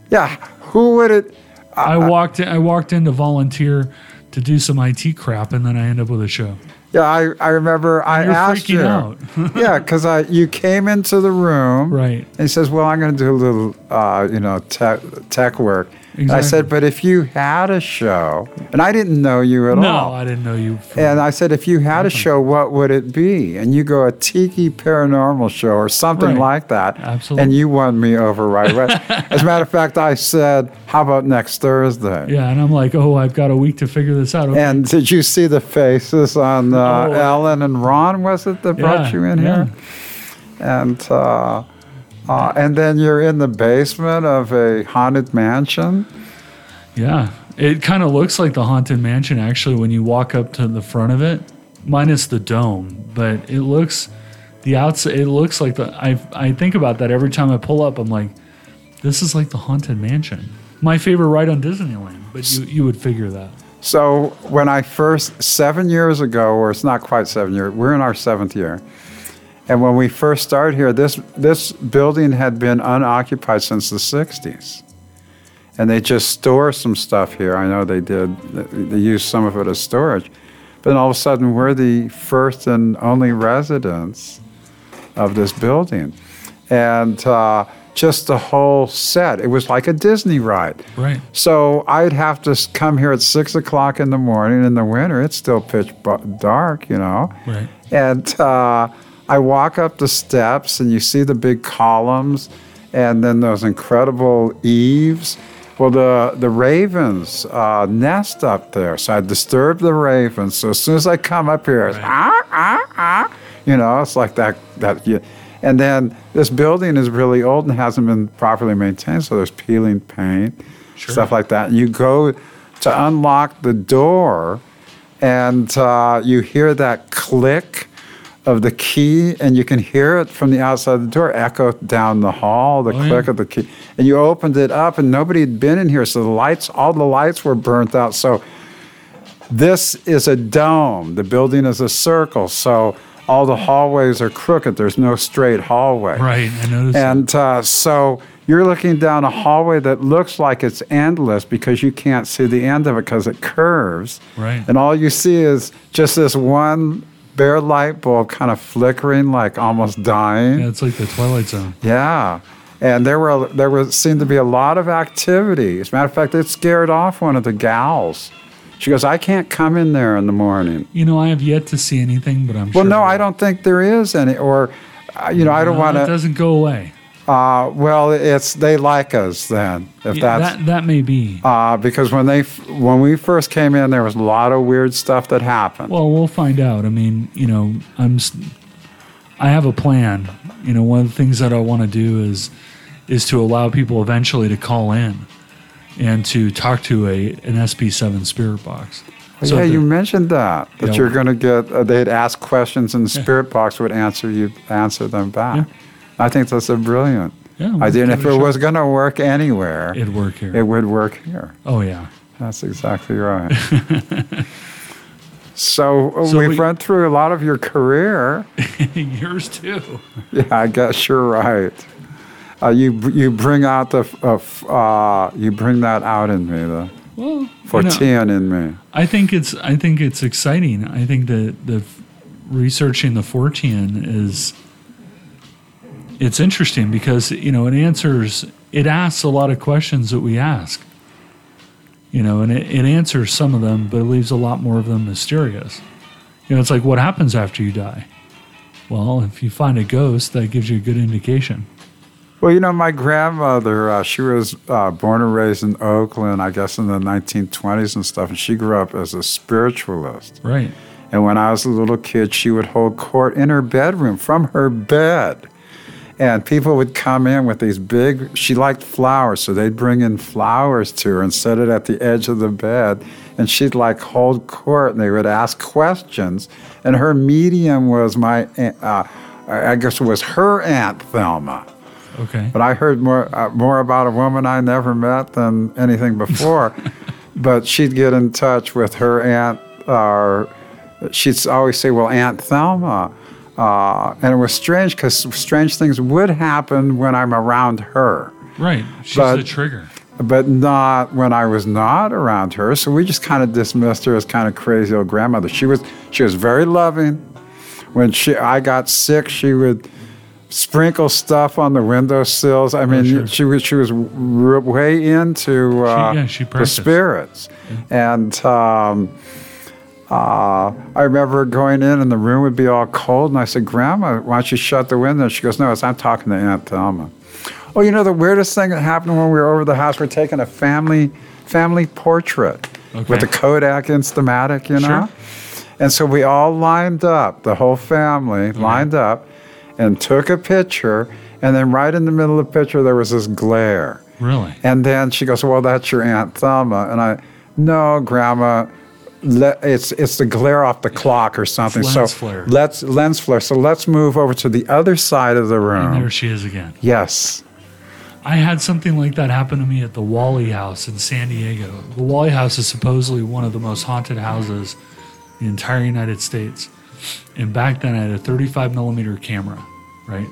yeah, who would it? I walked in, I walked in to volunteer to do some IT crap, and then I end up with a show. Yeah, I, I remember I You're asked you. out. <laughs> yeah, because I you came into the room. Right. And he says, "Well, I'm going to do a little, uh, you know, tech, tech work." And I said, "But if you had a show, and I didn't know you at No, all." No, I didn't know you. And I said, if you had a show, what would it be? And you go, a tiki paranormal show or something Right. like that. Absolutely. And you won me over right away. As a matter of fact, I said, how about next Thursday? yeah, and I'm like, oh, I've got a week to figure this out. Okay. And did you see the faces on uh, Oh. Ellen and Ron? Was it that brought you in yeah. here? And uh, uh, and then you're in the basement of a haunted mansion. Yeah, it kind of looks like the haunted mansion actually when you walk up to the front of it, minus the dome. But it looks the outside. It looks like the. I I think about that every time I pull up. I'm like, this is like the haunted mansion. My favorite ride on Disneyland. But you you would figure that. So when I first seven years ago, or it's not quite seven years, we're in our seventh year. And when we first started here, this this building had been unoccupied since the '60s, and they just store some stuff here. I know they did; they used some of it as storage. But then all of a sudden, we're the first and only residents of this building, and uh, just the whole set. It was like a Disney ride. Right. So I'd have to come here at six o'clock in the morning in the winter. It's still pitch dark, you know. Right. And uh, I walk up the steps, and you see the big columns, and then those incredible eaves. Well, the the ravens uh, nest up there, so I disturb the ravens. So as soon as I come up here, it's ah ah ah. You know, it's like that that. And then this building is really old and hasn't been properly maintained, so there's peeling paint, stuff like that. And you go to unlock the door, and uh, you hear that click of the key, and you can hear it from the outside of the door echo down the hall, the Oh, click yeah. of the key. And you opened it up, and nobody had been in here, so the lights, all the lights were burnt out. So this is a dome. The building is a circle, so all the hallways are crooked. There's no straight hallway. Right. I noticed. And uh, so you're looking down a hallway that looks like it's endless because you can't see the end of it because it curves. Right. And all you see is just this one bare light bulb kind of flickering, like almost dying. yeah, it's like the Twilight Zone. Yeah. And there were there was seemed to be a lot of activity. As a matter of fact, it scared off one of the gals. She goes, "I can't come in there in the morning." You know, I have yet to see anything, but I'm Well, sure. Well, no, I don't think there is any. Or, uh, you know, I don't want to. It doesn't go away. Uh, well, it's they like us then. If Yeah, that's that that may be. uh, because when they when we first came in, there was a lot of weird stuff that happened. Well, we'll find out. I mean, you know, I'm. I have a plan. You know, one of the things that I want to do is is to allow people eventually to call in and to talk to a an SB7 spirit box. yeah, the- you mentioned that that Yeah. you're going to get. Uh, they'd ask questions, and the spirit box would answer you answer them back. I think that's a brilliant Yeah, idea. And if it a it shot. was going to work anywhere, it'd work here. it would work here. oh yeah. That's exactly right. <laughs> so, uh, So we've we- run through a lot of your career. <laughs> Yours too. <laughs> Yeah, I guess you're right. Uh, you you bring out the uh, uh, you bring that out in me the Well, you know, Fortean in me. I think it's I think it's exciting. I think that the researching the Fortean is it's interesting because you know it answers it asks a lot of questions that we ask. You know, and it, it answers some of them, but it leaves a lot more of them mysterious. You know, it's like what happens after you die. Well, if you find a ghost, that gives you a good indication. Well, you know, my grandmother, uh, she was uh, born and raised in Oakland, I guess in the 1920s and stuff, and she grew up as a spiritualist. Right. And when I was a little kid, she would hold court in her bedroom from her bed. And people would come in with these big, she liked flowers, so they'd bring in flowers to her and set it at the edge of the bed. And she'd like hold court and they would ask questions. And her medium was my, aunt- uh, I guess it was her Aunt Thelma. Okay. But I heard more uh, more about a woman I never met than anything before. <laughs> but she'd get in touch with her aunt, or she'd always say, "Well, Aunt Thelma," uh, and it was strange because strange things would happen when I'm around her. Right. She's But- the trigger. but not when I was not around her. So we just kind of dismissed her as kind of crazy old grandmother. She was she was very loving. When she I got sick, she would sprinkle stuff on the windowsills. I mean, sure. she was she was way into uh, yeah, she the spirits, and. Um, uh, I remember going in and the room would be all cold, and I said, "Grandma, why don't you shut the window?" She goes, "No, it's, I'm talking to Aunt Thelma." Oh, you know the weirdest thing that happened when we were over the house. We're taking a family family portrait Okay. with the Kodak Instamatic, you know, Sure. and so we all lined up, the whole family lined up, and took a picture. And then right in the middle of the picture, there was this glare. Really? And then she goes, "Well, that's your Aunt Thelma." And I, "No, Grandma, le- it's it's the glare off the clock or something." lens so flare. let's lens flare. So let's move over to the other side of the And room. there she is again. yes. I had something like that happen to me at the Whaley House in San Diego. The Whaley House is supposedly one of the most haunted houses in the entire United States. And back then, I had a 35 millimeter camera, right?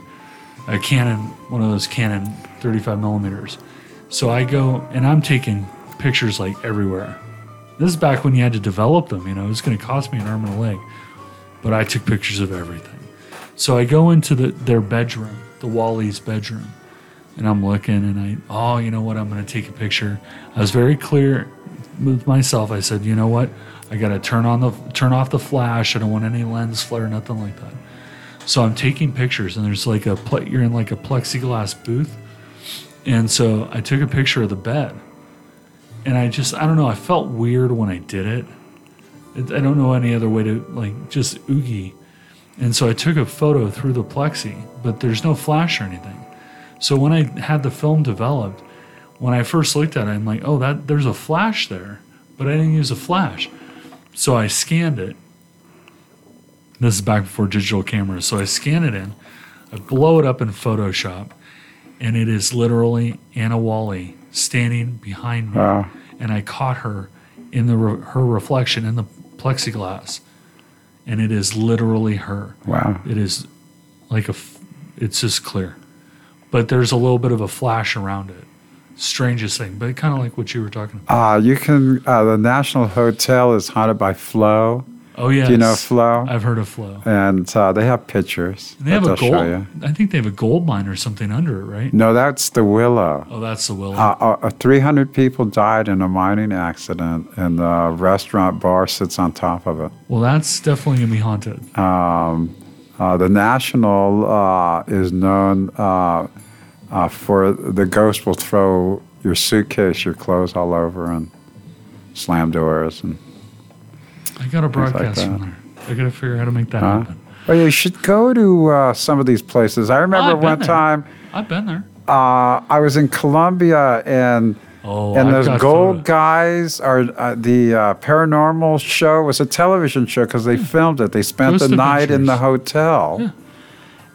A Canon, one of those Canon 35 millimeters. So I go and I'm taking pictures like everywhere. This is back when you had to develop them. You know, it was going to cost me an arm and a leg, but I took pictures of everything. So I go into the, their bedroom, the Whaley's bedroom, and I'm looking and I, oh, you know what? I'm going to take a picture. I was very clear with myself. I said, you know what? I got to turn on the turn off the flash. I don't want any lens flare, nothing like that. So I'm taking pictures, and there's like a you're in like a plexiglass booth, and so I took a picture of the bed, and I just I don't know. I felt weird when I did it. I don't know any other way to like just oogie, and so I took a photo through the plexi, but there's no flash or anything. So when I had the film developed, when I first looked at it, I'm like, oh, that there's a flash there, but I didn't use a flash. So I scanned it. This is back before digital cameras. So I scan it in, I blow it up in Photoshop, and it is literally Anna Whaley standing behind me, Wow. and I caught her in the re- her reflection in the plexiglass, and it is literally her. Wow. It is like a, f- it's just clear, but there's a little bit of a flash around it. Strangest thing, but kind of like what you were talking about. Uh, you can. Uh, the National Hotel is haunted by Flo, Oh yeah, you know Flo? I've heard of Flo. and uh, they have pictures. They have a gold. I think they have a gold mine or something under it, right? No, that's the Willow. Oh, that's the Willow. Uh, uh, 300 people died in a mining accident, and the restaurant bar sits on top of it. well, that's definitely gonna be haunted. Um, uh, the National uh, is known uh, uh, for the ghost will throw your suitcase, your clothes all over, and slam doors. And I got a broadcast that. from there. I gotta figure out how to make that Huh? happen. oh, you should go to uh, some of these places. I remember one there. time I've been there. uh, I was in Columbia and. Oh, and I've those gold guys are uh, the uh, paranormal show was a television show because they filmed it. They spent Ghost the night in the hotel, Yeah.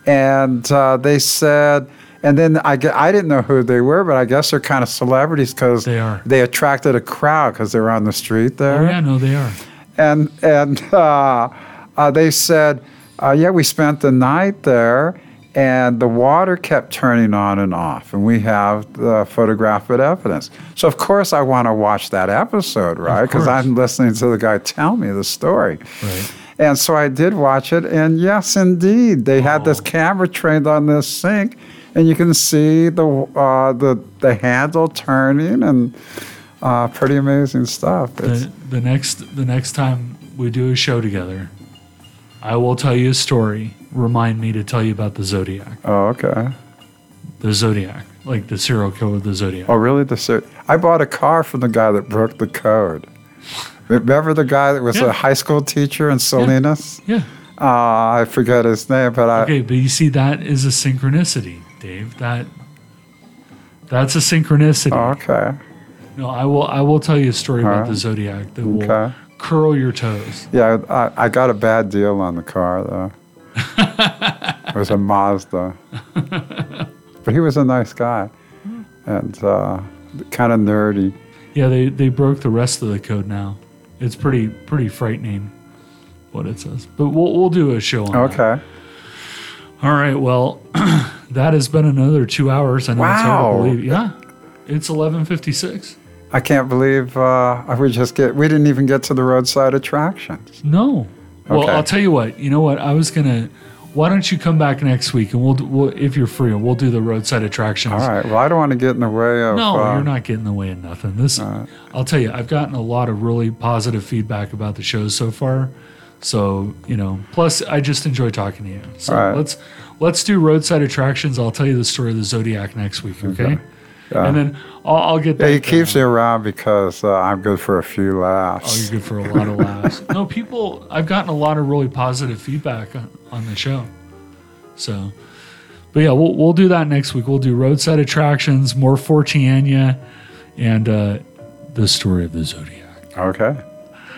and uh, they said, and then I I didn't know who they were, but I guess they're kind of celebrities because They are. They attracted a crowd because they were on the street there, Oh yeah, no, they are. And and <laughs> uh, uh, they said, uh, yeah, we spent the night there. And the water kept turning on and off, and we have the photographic evidence. So of course I want to watch that episode, right? Because. I'm listening to the guy tell me the story. Right. And so I did watch it, and yes, indeed, they had this Oh. camera trained on this sink, and you can see the uh, the the handle turning, and uh, pretty amazing stuff. It's, The, the next the next time we do a show together, I will tell you a story. Remind me to tell you about the Zodiac. oh, okay. The Zodiac, like the serial killer of the Zodiac. Oh, really? The ser- I bought a car from the guy that broke the code. Remember the guy that was Yeah. a high school teacher in Salinas? Yeah. Uh, I forget his name, but I. Okay, but you see, that is a synchronicity, Dave. That that's a synchronicity. Oh, okay. No, I will. I will tell you a story about the Zodiac that will Okay. curl your toes. Yeah, I, I got a bad deal on the car though. <laughs> it was a Mazda, but he was a nice guy and uh, kind of nerdy. Yeah, they they broke the rest of the code now. It's pretty pretty frightening what it says. But we'll we'll do a show on that. Okay. All right. Well, <clears throat> that has been another two hours. I know it's hard Wow. to believe. Yeah. It's eleven fifty six. I can't believe uh, we just get. We didn't even get to the roadside attractions. No. Well, I'll tell you what. You know what? I was gonna. Why don't you come back next week and we'll, we'll if you're free, we'll do the roadside attractions. All right. Well, I don't want to get in the way of. No, uh, you're not getting in the way of nothing. This, I'll tell you, I've gotten a lot of really positive feedback about the shows so far. So you know, plus I just enjoy talking to you. So All right. let's let's do roadside attractions. I'll tell you the story of the Zodiac next week, okay? Yeah. And then I'll, I'll get. Yeah, he keeps down. me around because uh, I'm good for a few laughs. Oh, you're good for a lot of laughs. no, people. I've gotten a lot of really positive feedback on, on the show. So, but yeah, we'll we'll do that next week. We'll do roadside attractions, more Forteana, and uh, the story of the Zodiac. okay.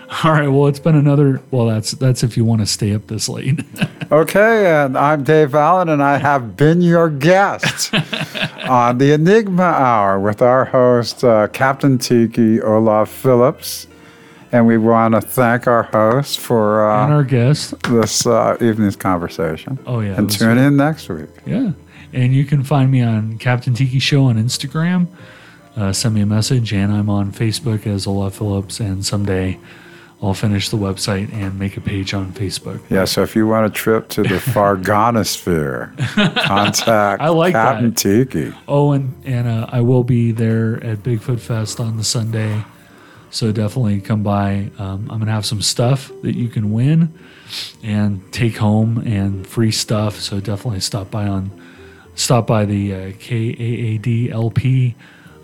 <laughs> All right. Well, it's been another. Well, that's that's if you want to stay up this late. <laughs> Okay, and I'm Dave Allen, and I have been your guest <laughs> on the Enigma Hour with our host, uh, Captain Tiki Olav Phillips. And we want to thank our host for and uh, our guest. this uh, evening's conversation. Oh yeah. And tune in next week. Yeah. And you can find me on Captain Tiki Show on Instagram. Uh, send me a message, and I'm on Facebook as Olav Phillips. And someday I'll finish the website and make a page on Facebook. Yeah, so if you want a trip to the Fargonosphere, <laughs> contact <laughs> I like Captain that. Tiki. Oh, and and uh, I will be there at Bigfoot Fest on the Sunday, so definitely come by. Um, I'm gonna have some stuff that you can win and take home and free stuff. So definitely stop by on stop by the uh, KAAD LP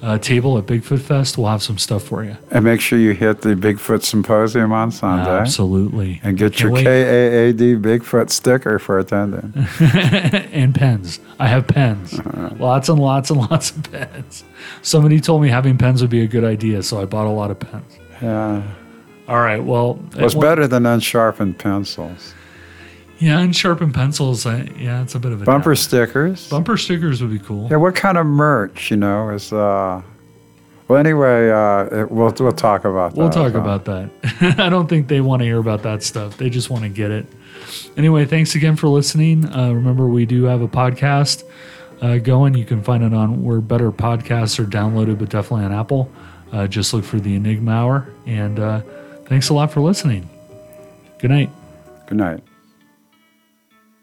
uh, table at Bigfoot Fest. We'll have some stuff for you. And make sure you hit the Bigfoot Symposium on Sunday. Absolutely. And get your wait. KAAD Bigfoot sticker for attending. <laughs> and pens. I have pens. Lots and lots and <laughs> lots of pens. Somebody told me having pens would be a good idea, so I bought a lot of pens. Yeah. All right. Well, well, better than unsharpened pencils? Yeah, and sharpened pencils. I, yeah, it's a bit of a Bumper stickers. Bumper stickers would be cool. Yeah, what kind of merch, you know, is uh well anyway, uh it, we'll we'll talk about that. We'll talk uh, about that. <laughs> I don't think they want to hear about that stuff. They just want to get it. Anyway, thanks again for listening. Uh, remember, we do have a podcast uh, going. You can find it on where better podcasts are downloaded, but definitely on Apple. Uh, just look for the Enigma Hour. And uh, thanks a lot for listening. Good night. Good night.